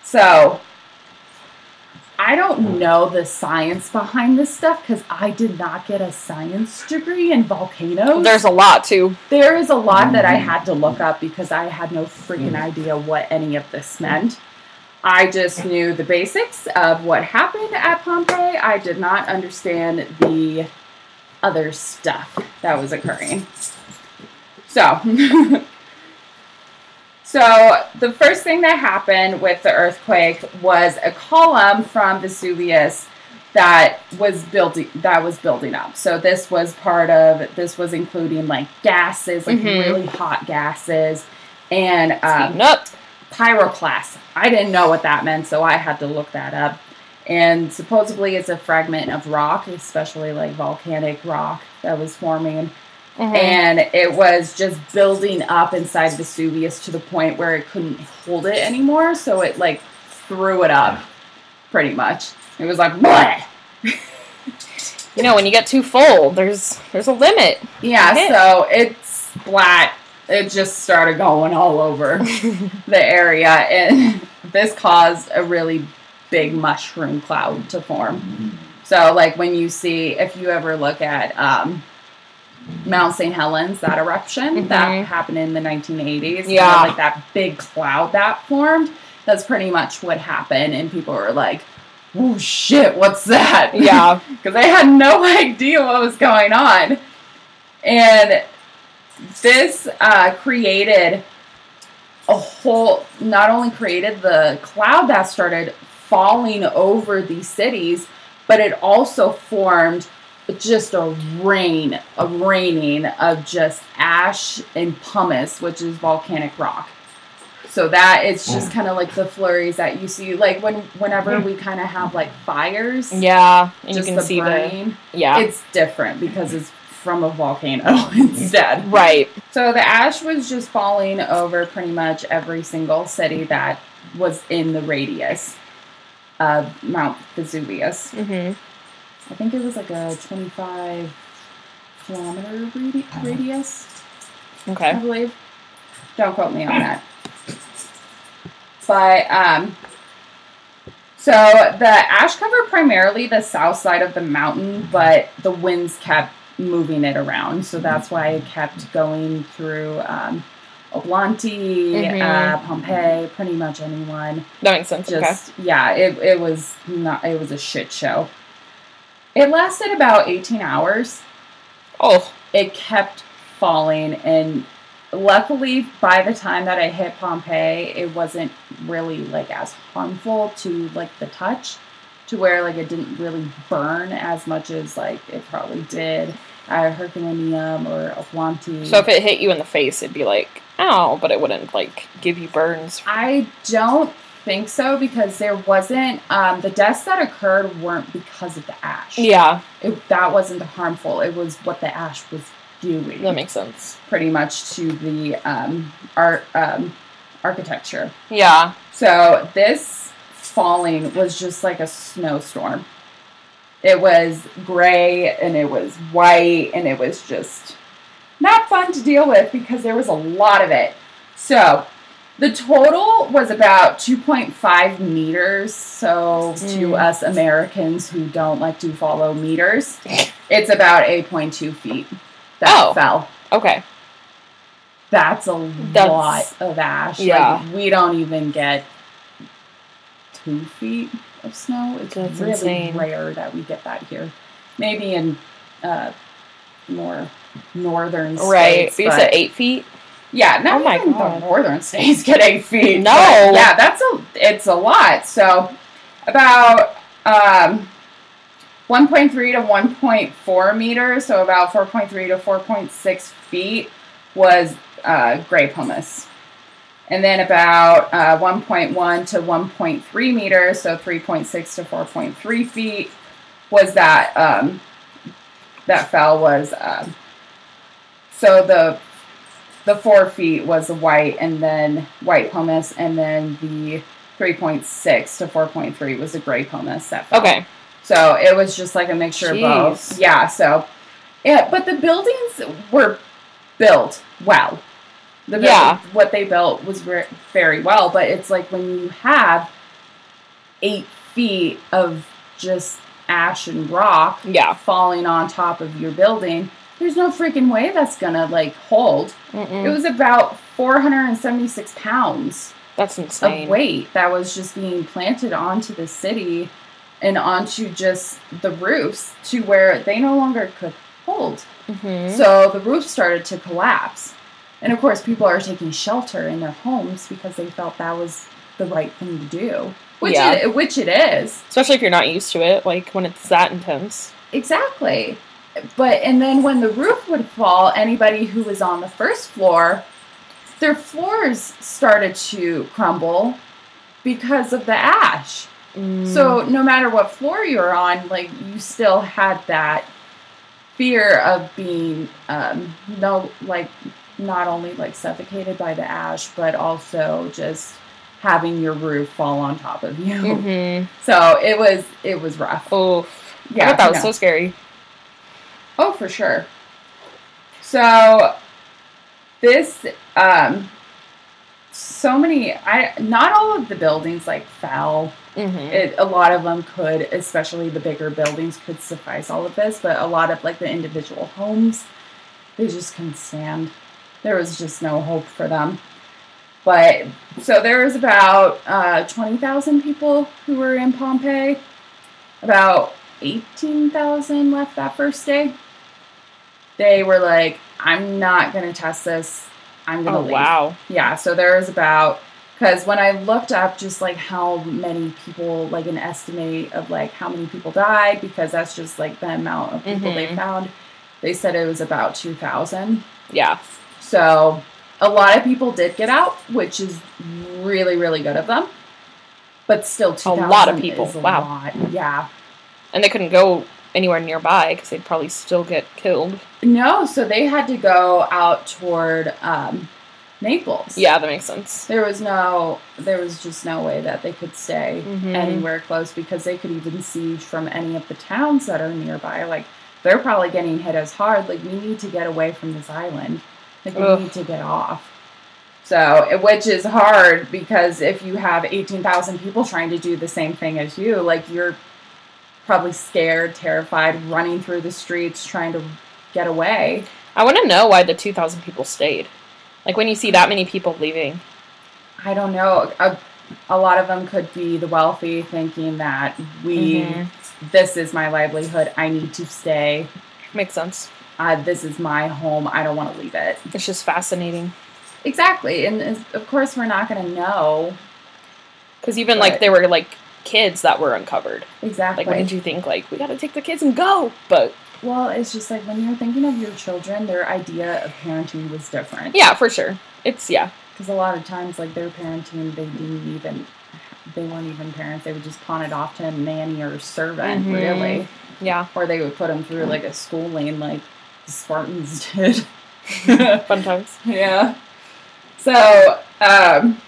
So I don't know the science behind this stuff because I did not get a science degree in volcanoes There's a lot too. there is a lot that I had to look up because I had no freaking idea what any of this meant. I just knew the basics of what happened at Pompeii. I did not understand the other stuff that was occurring. So, so the first thing that happened with the earthquake was a column from Vesuvius that was building that was building up. So this was part of this was including like gases, like Mhm. really hot gases, and um, up. pyroclast. I didn't know what that meant, so I had to look that up. And supposedly it's a fragment of rock, especially like volcanic rock that was forming. Mhm. And it was just building up inside Vesuvius to the point where it couldn't hold it anymore. So it like threw it up pretty much. It was like, what? You know, when you get too full, there's there's a limit. yeah, so it splat. It just started going all over. the area, and this caused a really big mushroom cloud to form. So, like when you see, if you ever look at um, Mount St. Helens, that eruption that Mhm. happened in the 1980s, Yeah. kinda like that big cloud that formed, that's pretty much what happened, and people were like, "Oh shit, what's that?" Yeah. because I had no idea what was going on. And this uh, created a whole, not only created the cloud that started falling over these cities, but it also formed just a rain, a raining of just ash and pumice, which is volcanic rock. So that it's just kind of like the flurries that you see, like when whenever we kind of have like fires Yeah. And you can the see burning, the yeah. it's different because it's from a volcano instead. right. So the ash was just falling over pretty much every single city that was in the radius of Mount Vesuvius. hmm I think it was like a 25 kilometer radi- radius, Okay. I believe. Don't quote me on that. But um, so the ash covered primarily the south side of the mountain, but the winds kept moving it around. So that's why it kept going through um, Mhm. uh, Pompeii, pretty much anyone. That makes sense. Just yeah, it, it was not it was a shit show. It lasted about 18 hours. Oh. it kept falling and luckily by the time that I hit Pompeii it wasn't really like as harmful to like the touch to where like it didn't really burn as much as like it probably did at Herculaneum or Oplonti. So if it hit you in the face, it'd be like, ow, but it wouldn't like give you burns. I don't think so because there wasn't um, the deaths that occurred weren't because of the ash. Yeah, It, that wasn't harmful. It was what the ash was doing. that makes sense. pretty much to the um, art um, architecture. Yeah. So this falling was just like a snowstorm. It was gray and it was white and it was just not fun to deal with because there was a lot of it. So the total was about 2.5 meters. So to Mm. us Americans who don't like to follow meters, it's about 8.2 feet that Oh. fell. Okay. That's a That's- lot of ash. yeah. Like, we don't even get two feet of snow. It's That's really insane. rare that we get that here. Maybe in uh, more northern states. Right. But you said eight feet. Yeah, not Oh my even God. the northern states get eight feet. No. yeah, that's a it's a lot. So about um, 1.3 to 1.4 meters, so about 4.3 to 4.6 feet was uh, gray pumice. And then about uh, 1.1 to 1.3 meters, so 3.6 to 4.3 feet, was that um, that fell was uh, so the the four feet was the white and then white pumice, and then the 3.6 to 4.3 was the gray pumice that fell. Okay. So it was just like a mixture of both. Yeah, so yeah, but the buildings were built well. The Yeah. what they built was ver- very well, but it's like when you have eight feet of just ash and rock Yeah. falling on top of your building, there's no freaking way that's gonna like hold. Mm-mm. It was about 476 pounds That's insane. of weight that was just being planted onto the city and onto just the roofs to where they no longer could hold. Mhm. So the roof started to collapse. And of course, people are taking shelter in their homes because they felt that was the right thing to do. Which, Yeah. it, which it is. Especially if you're not used to it, like when it's that intense. Exactly. But, and then when the roof would fall, anybody who was on the first floor, their floors started to crumble because of the ash. Mm. So no matter what floor you're on, like you still had that fear of being um, no like not only like suffocated by the ash, but also just having your roof fall on top of you. Mhm. So it was it was rough. Oh, Yeah, that was no. so scary. Oh, for sure. So this um so many I not all of the buildings like fell hmm it, a lot of them could, especially the bigger buildings, could suffice all of this. But a lot of like the individual homes, they just couldn't stand. There was just no hope for them. But so there was about uh, twenty thousand people who were in Pompeii. About eighteen thousand left that first day. They were like, "I'm not going to test this. I'm going to Oh leave." wow. Yeah, so there was about because when I looked up just like how many people, like an estimate of like how many people died, because that's just like the amount of people they Mhm. found, they said it was about 2,000. Yeah. So a lot of people did get out, which is really, really good of them. But still, 2,000 lot of people. a Wow. lot. Yeah. And they couldn't go anywhere nearby because they'd probably still get killed. No, so they had to go out toward um, Naples. Yeah, that makes sense. There was no, there was just no way that they could stay Mhm. anywhere close because they could even siege from any of the towns that are nearby. Like they're probably getting hit as hard. Like we need to get away from this island. Like we Ugh. need to get off. So, which is hard because if you have eighteen thousand people trying to do the same thing as you, like you're probably scared, terrified, running through the streets trying to get away. I want to know why the 2,000 people stayed. Like when you see that many people leaving. I don't know. A, a lot of them could be the wealthy thinking that we, Mhm. this is my livelihood. I need to stay. Makes sense. Uh, this is my home. I don't want to leave it. It's just fascinating. Exactly. And of course, we're not going to know Because even Right. like there were like kids that were uncovered. exactly. Like, wouldn't you think like we got to take the kids and go? But well, it's just like when you're thinking of your children, their idea of parenting was different. yeah, for sure. It's yeah. Because a lot of times, like their parenting, they didn't even, they weren't even parents. They would just pawn it off to a nanny or servant, Mhm. really. Yeah. Or they would put them through like a schooling like the Spartans did. Fun times. yeah. So, um,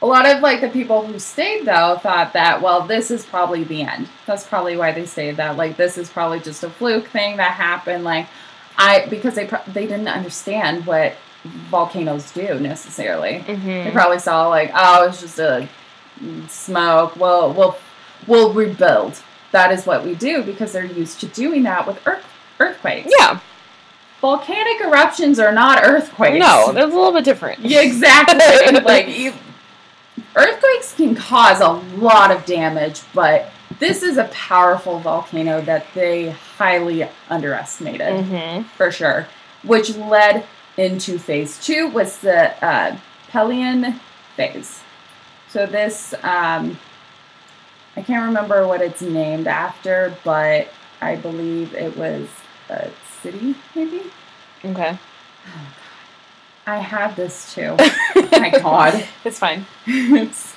a lot of like the people who stayed though thought that well this is probably the end that's probably why they stayed that like this is probably just a fluke thing that happened like i because they pro- they didn't understand what volcanoes do necessarily Mm-hmm. they probably saw like oh it's just a smoke well we'll we'll rebuild that is what we do because they're used to doing that with earth earthquakes Yeah. volcanic eruptions are not earthquakes No, that's a little bit different. yeah, exactly. like you, earthquakes can cause a lot of damage, but this is a powerful volcano that they highly underestimated Mm-hmm. for sure. Which led into phase two was the uh, Pelean phase. So this, um, I can't remember what it's named after, but I believe it was a city, maybe. Okay. I had this too. My God. It's fine. it's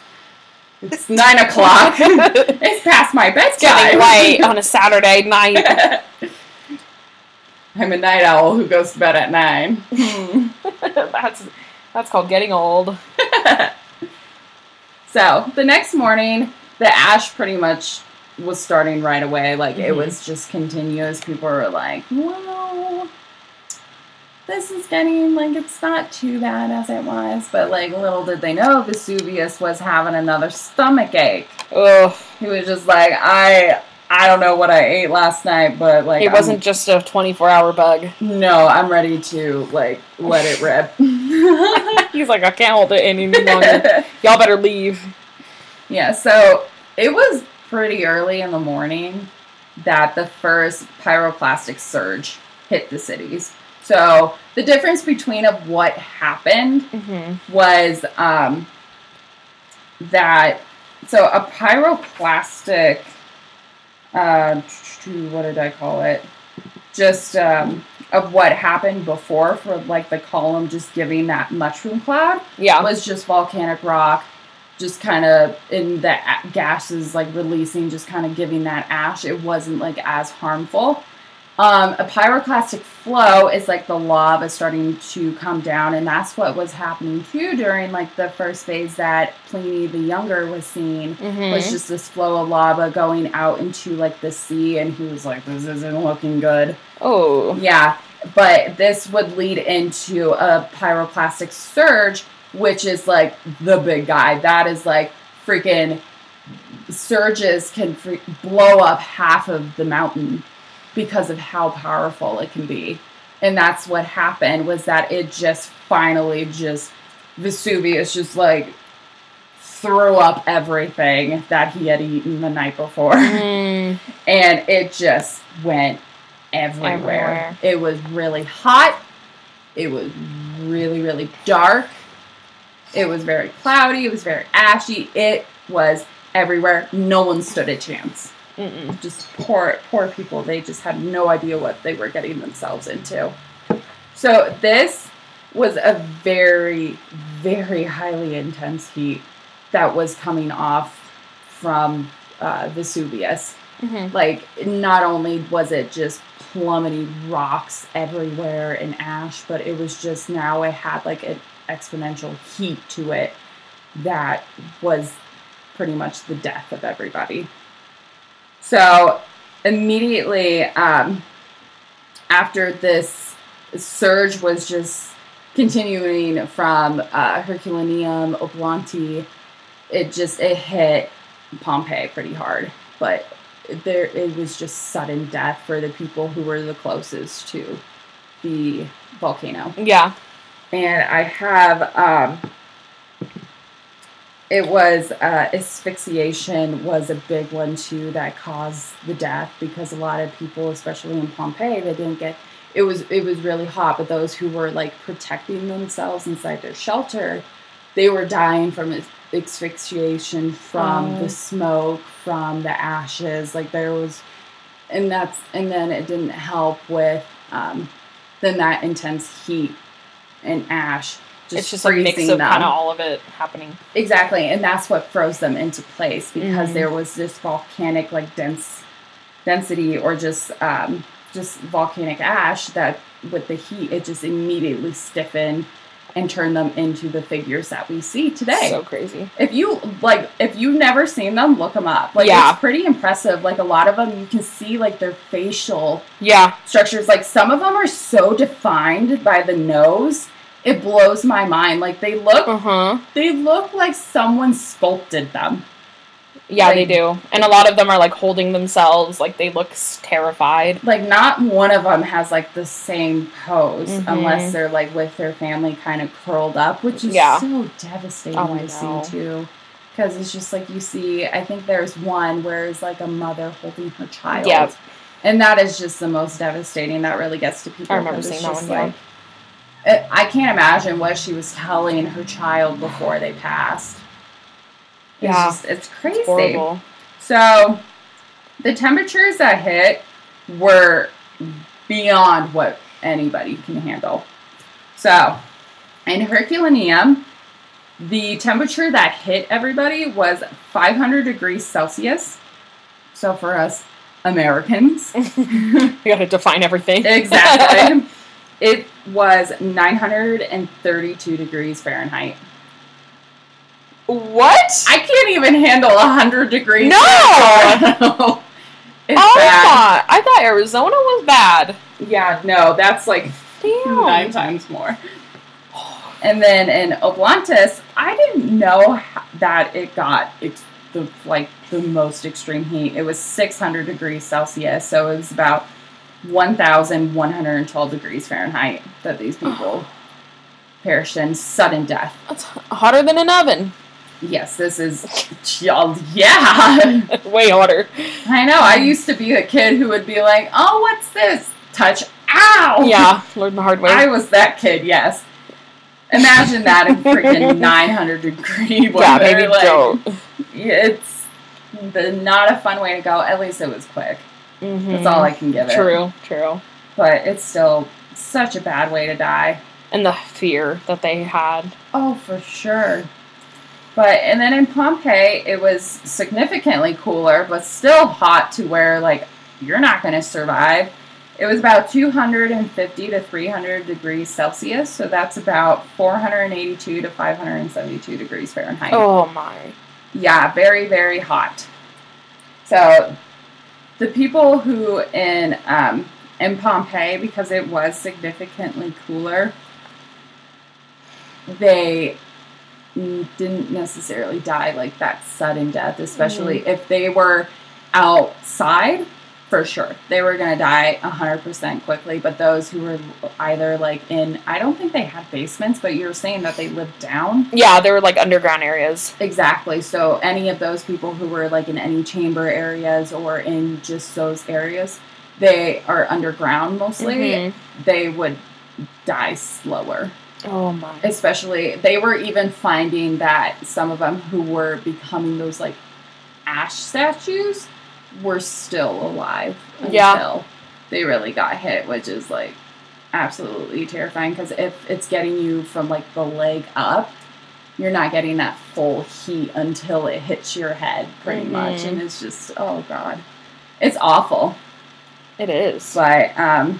it's nine o'clock. it's past my bedtime. Getting light on a Saturday night. I'm a night owl who goes to bed at nine. that's that's called getting old. so the next morning, the ash pretty much was starting right away. Like it Mhm. was just continuous. People were like, "Well, this is getting like it's not too bad as it was." But like little did they know, Vesuvius was having another stomach ache. Ugh. He was just like, "I." I don't know what I ate last night, but like It I'm- wasn't just a 24 hour bug. No, I'm ready to like let it rip. He's like, I can't hold it any longer. Y'all better leave. yeah, so it was pretty early in the morning that the first pyroclastic surge hit the cities. So the difference between of what happened Mm-hmm. was um, that so a pyroclastic uh, what did I call it? Just um, of what happened before for like the column just giving that mushroom cloud Yeah. was just volcanic rock just kind of in the gases like releasing just kind of giving that ash it wasn't like as harmful um, a pyroclastic flow is like the lava starting to come down and that's what was happening too during like the first phase that pliny the younger was seeing Mhm. was just this flow of lava going out into like the sea and he was like this isn't looking good Oh. yeah, but this would lead into a pyroclastic surge, which is like the big guy. That is like freaking surges can fre- blow up half of the mountain because of how powerful it can be. And that's what happened was that it just finally just Vesuvius just like threw up everything that he had eaten the night before Mm. and it just went everywhere. Everywhere. It was really hot. It was really, really dark. It was very cloudy. It was very ashy. It was everywhere. No one stood a chance. Mm-mm. Just poor, poor people. They just had no idea what they were getting themselves into. So this was a very, very highly intense heat that was coming off from uh, Vesuvius Mhm. like not only was it just plummeting rocks everywhere and ash but it was just now it had like an exponential heat to it that was pretty much the death of everybody so immediately um, after this surge was just continuing from uh, herculaneum oblonti it just it hit pompeii pretty hard but there it was just sudden death for the people who were the closest to the volcano Yeah. and i have um it was uh, asphyxiation was a big one too that caused the death because a lot of people especially in pompeii they didn't get it was it was really hot but those who were like protecting themselves inside their shelter they were dying from asphyxiation from Oh. the smoke from the ashes like there was and that's and then it didn't help with um, then that intense heat and ash just it's just a mix of them. kind of all of it happening. Exactly, and that's what froze them into place because Mhm. there was this volcanic like dense density or just um, just volcanic ash that with the heat it just immediately stiffened and turn them into the figures that we see today. So crazy. if you like, if you've never seen them, look them up. Like, Yeah. it's pretty impressive. Like a lot of them, you can see like their facial Yeah. structures. Like some of them are so defined by the nose, it blows my mind. Like they look, Uh huh. they look like someone sculpted them. Yeah, Like- they do. And a lot of them are like holding themselves, like they look terrified. Like not one of them has like the same pose Mhm. unless they're like with their family kind of curled up, which is Yeah. so devastating Oh, I to see too. Because it's just like you see, I think there's one where it's like a mother holding her child. Yep. And that is just the most devastating. That really gets to people. I remember seeing that one, yeah. like- it- Uh, I can't imagine what she was telling her child before they passed. It's Yeah. just, it's crazy. Horrible. So, the temperatures that hit were beyond what anybody can handle. So, in Herculaneum, the temperature that hit everybody was 500 degrees Celsius. So, for us Americans, we gotta define everything. exactly, it was 932 degrees Fahrenheit. what? I can't even handle 100 degrees. No! oh bad. I thought Arizona was bad. Yeah, no, that's like Damn. nine times more. And then in Oblantis, I didn't know that it got ex- the like the most extreme heat. It was 600 degrees Celsius, so it was about 1,112 degrees Fahrenheit that these people perished in sudden death. That's hotter than an oven. Yes, this is yeah. Way hotter. I know. I used to be a kid who would be like, "Oh, what's this? Touch, ow!" Yeah, learned the hard way. I was that kid. Yes. Imagine that in freaking 900 degree weather. yeah, maybe like, don't. It's the not a fun way to go. At least it was quick. Mhm. That's all I can give it. True, true. But it's still such a bad way to die. And the fear that they had. Oh, for sure. But and then in Pompeii, it was significantly cooler, but still hot to where like you're not going to survive. It was about 250 to 300 degrees Celsius, so that's about 482 to 572 degrees Fahrenheit. Oh my. Yeah, very very hot. So the people who in um, in Pompeii, because it was significantly cooler, they mm, didn't necessarily die like that sudden death, especially if they were outside. For sure, they were gonna die hundred percent quickly. But those who were either like in, I don't think they had basements, but you're saying that they lived down. Yeah, there were like underground areas. Exactly. So any of those people who were like in any chamber areas or in just those areas, they are underground mostly. Mhm. They would die slower. Oh my. Especially they were even finding that some of them who were becoming those like ash statues were still alive until Yeah. they really got hit, which is like absolutely terrifying because if it's getting you from like the leg up, you're not getting that full heat until it hits your head, pretty much, Mhm. and it's just oh god, it's awful. It is. But um,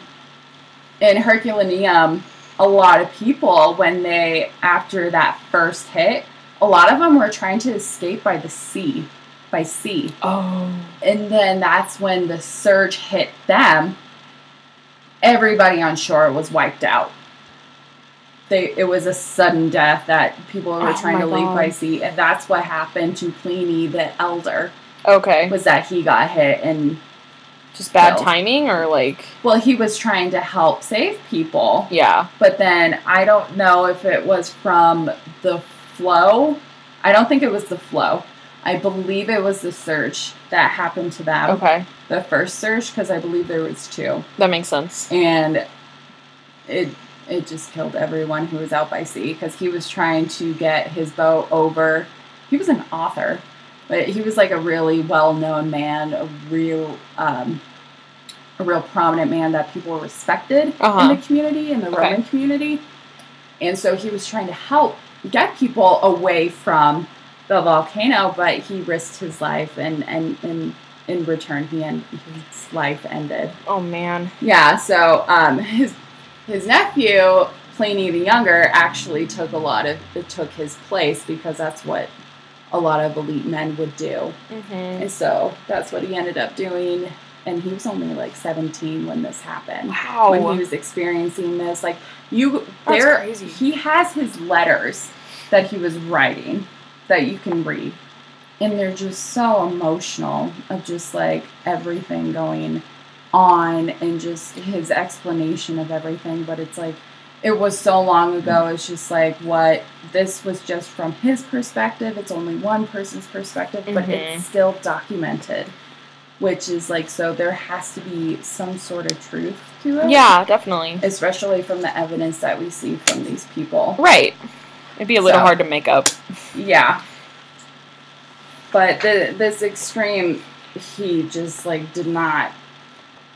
in Herculaneum, a lot of people, when they, after that first hit, a lot of them were trying to escape by the sea, by sea. Oh. And then that's when the surge hit them. Everybody on shore was wiped out. They, it was a sudden death that people were Oh trying to leave by sea, and that's what happened to Pliny the Elder. Okay. Was that he got hit and Just bad killed. timing or like well, he was trying to help save people, yeah. but then I don't know if it was from the flow. I don't think it was the flow. I believe it was the surge that happened to them. Okay. The first surge, because I believe there was two, That makes sense. and it it just killed everyone who was out by sea because he was trying to get his boat over. He was an author, but he was like a really well known man, a real um, a real prominent man that people respected Uh-huh. in the community, in the Okay. Roman community. And so he was trying to help get people away from the volcano, but he risked his life, and and, and in return, he end, his life ended. Oh man. Yeah, so um, his his nephew Pliny the Younger actually took a lot of it took his place because that's what a lot of elite men would do. Mm-hmm. And so that's what he ended up doing. And he was only like 17 when this happened. Wow. When he was experiencing this, like you, That's there, crazy. he has his letters that he was writing that you can read, and they're just so emotional of just like everything going on and just his explanation of everything. But it's like it was so long ago. It's just like what this was just from his perspective. It's only one person's perspective, but Mhm. it's still documented. Which is like so there has to be some sort of truth to it. yeah, definitely. Especially from the evidence that we see from these people. Right. It'd be a little So- hard to make up. Yeah. But the, this extreme, he just like did not.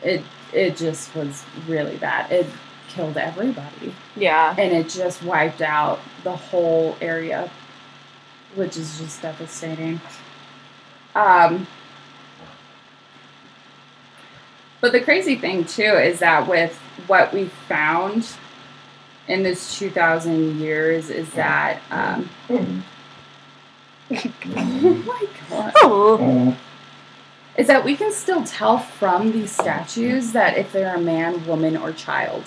It it just was really bad. It killed everybody, Yeah. and it just wiped out the whole area, which is just devastating. Um. But the crazy thing too is that with what we found in this 2,000 years is that um, oh my god. Oh. Is that we can still tell from these statues that if they're a man, woman, or child.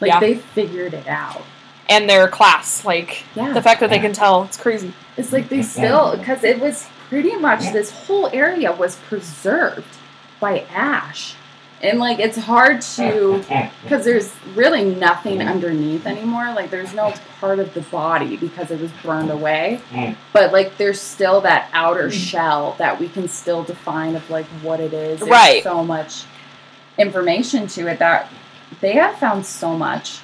Like Yeah. they figured it out. And their class, like Yeah. the fact that they can tell, it's crazy. It's like they still because it was pretty much this whole area was preserved by ash. And like it's hard to because there's really nothing underneath anymore. Like there's no part of the body because it was burned away. But like there's still that outer shell that we can still define of like what it is. There's Right. so much information to it that they have found so much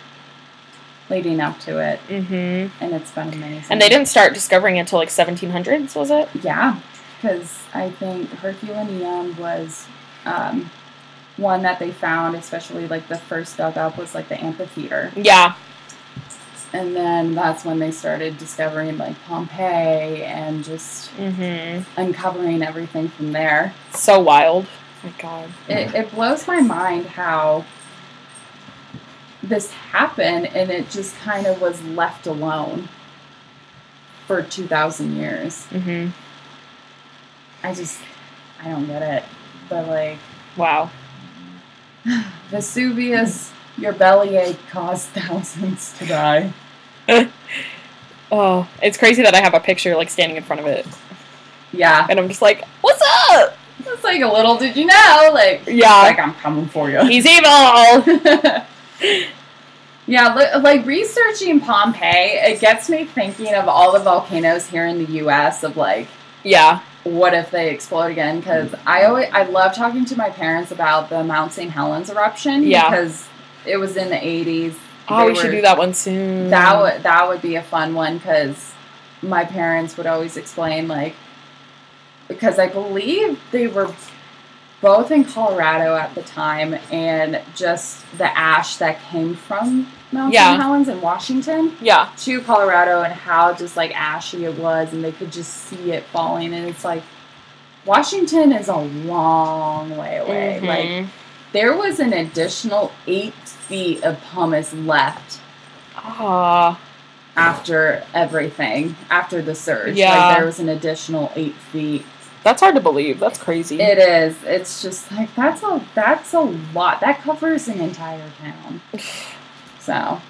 leading up to it, Mm-hmm. and it's been amazing. And they didn't start discovering it until like 1700s, was it? Yeah, because I think Herculaneum was um, one that they found, especially like the first dug up was like the amphitheater. Yeah. And then that's when they started discovering like Pompeii and just Mm-hmm. uncovering everything from there. So wild. my God. It, it blows my mind how this happened and it just kind of was left alone for 2,000 years. Mm-hmm. I just, I don't get it. But like, Wow. Vesuvius, your bellyache caused thousands to die. Oh, it's crazy that I have a picture like standing in front of it, Yeah. and I'm just like, "What's up?" It's like a little did you know, like, Yeah. like I'm coming for you. He's evil. yeah, like researching Pompeii, it gets me thinking of all the volcanoes here in the U.S. of like, yeah. What if they explode again? Because I always, I love talking to my parents about the Mount St. Helens eruption. Yeah. Because it was in the 80s. Oh, we should do that one soon. That would that would be a fun one because my parents would always explain like because I believe they were both in Colorado at the time and just the ash that came from Mount Yeah. St. Helens in Washington Yeah. to Colorado and how just like ashy it was and they could just see it falling and it's like Washington is a long way away. Like Mhm. there was an additional eight feet of pumice left Ah. after everything, after the surge. Yeah. Like there was an additional eight feet. that's hard to believe. That's crazy. It is. It's just like that's a that's a lot. That covers an entire town. So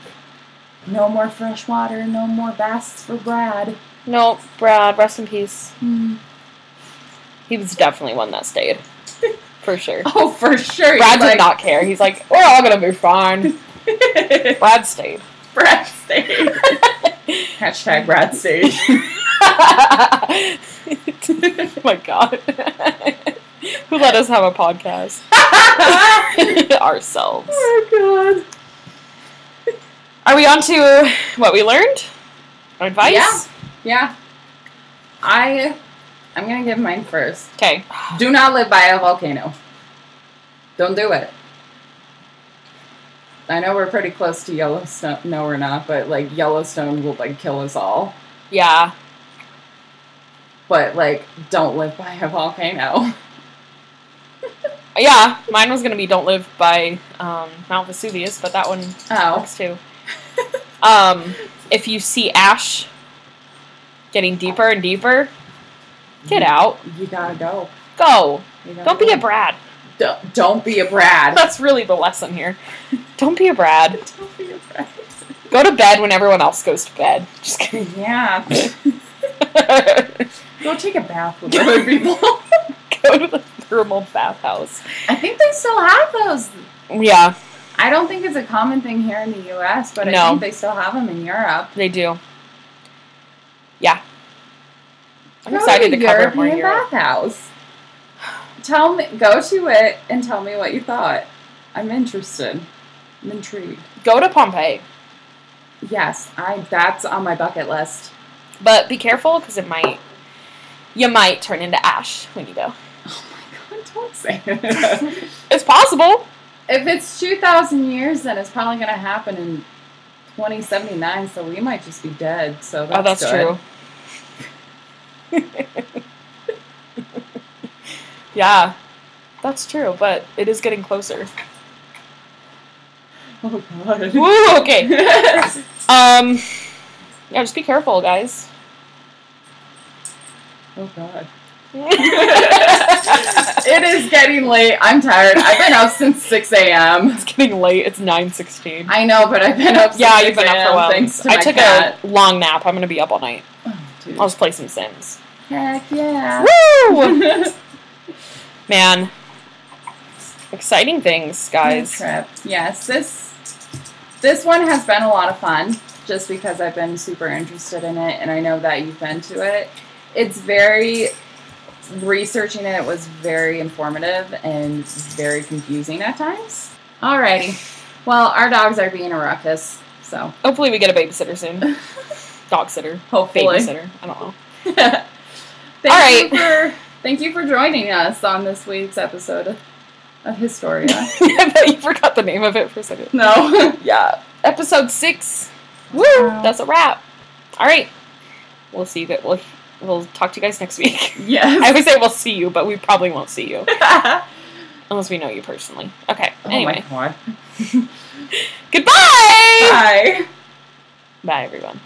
no more fresh water, no more bass for Brad. no, Brad, rest in peace. Hmm. He was definitely one that stayed. For sure. Oh, for sure. Brad did not care. He's like, we're all gonna move on. Brad stayed. Brad stayed. Hashtag Brad stayed. oh my god. Who let us have a podcast? Ourselves. oh my god. Are we on to what we learned? Advice? Yeah. Yeah. I I'm gonna give mine first. Okay. Do not live by a volcano. Don't do it. I know we're pretty close to Yellowstone. No, we're not, but like Yellowstone will like kill us all. Yeah. But like, don't live by a volcano. Yeah. Mine was gonna be don't live by um, Mount Vesuvius, but that one Oh, works too. Um, if you see ash getting deeper and deeper, get out. You gotta go. Go. Gotta Don't be a Brad. Don't, don't be a Brad. That's really the lesson here. Don't be a Brad. don't be a Brad. Go to bed when everyone else goes to bed. Just kidding. Yeah. Go take a bath with other people. Go to the thermal bathhouse. I think they still have those. Yeah, I don't think it's a common thing here in the U.S., but I think they still have them in Europe. they do. Yeah. I'm Go excited to cover European more Europe. bathhouse. Tell me, go to it and tell me what you thought. I'm interested. I'm intrigued. Go to Pompeii, Yes, I. That's on my bucket list. but be careful because it might. You might turn into ash when you go. Oh my god! Don't say it. It's possible. If it's two thousand years, then it's probably going to happen in 2079. So we might just be dead. So that's oh, that's true. yeah, that's true, but it is getting closer. Oh god. Woo, okay. Um, yeah, just be careful, guys. oh god. it is getting late. I'm tired. I've been up since 6 a.m. It's getting late. It's nine sixteen. I know, but I've been up since Yeah, 6 you've been up for a while. Thanks I took cat. a long nap. I'm gonna be up all night. Oh. I'll just play some Sims. Heck yeah. Woo! Man, exciting things, guys. Trip. Yes, this this one has been a lot of fun just because I've been super interested in it and I know that you've been to it. It's very researching it was very informative and very confusing at times. Alrighty. Well, our dogs are being a ruckus, so Hopefully, we get a babysitter soon. Dog sitter, hopefully. babysitter. I don't know. thank All right. you for thank you for joining us on this week's episode of, Historia. I bet you forgot the name of it for a second. no. Yeah, episode six. Woo! Wow. That's a wrap. All right, we'll see you. guys- We'll we'll talk to you guys next week. Yes. I would say we'll see you, but we probably won't see you unless we know you personally. Okay. Anyway, Oh my god. goodbye. Bye. Bye, everyone.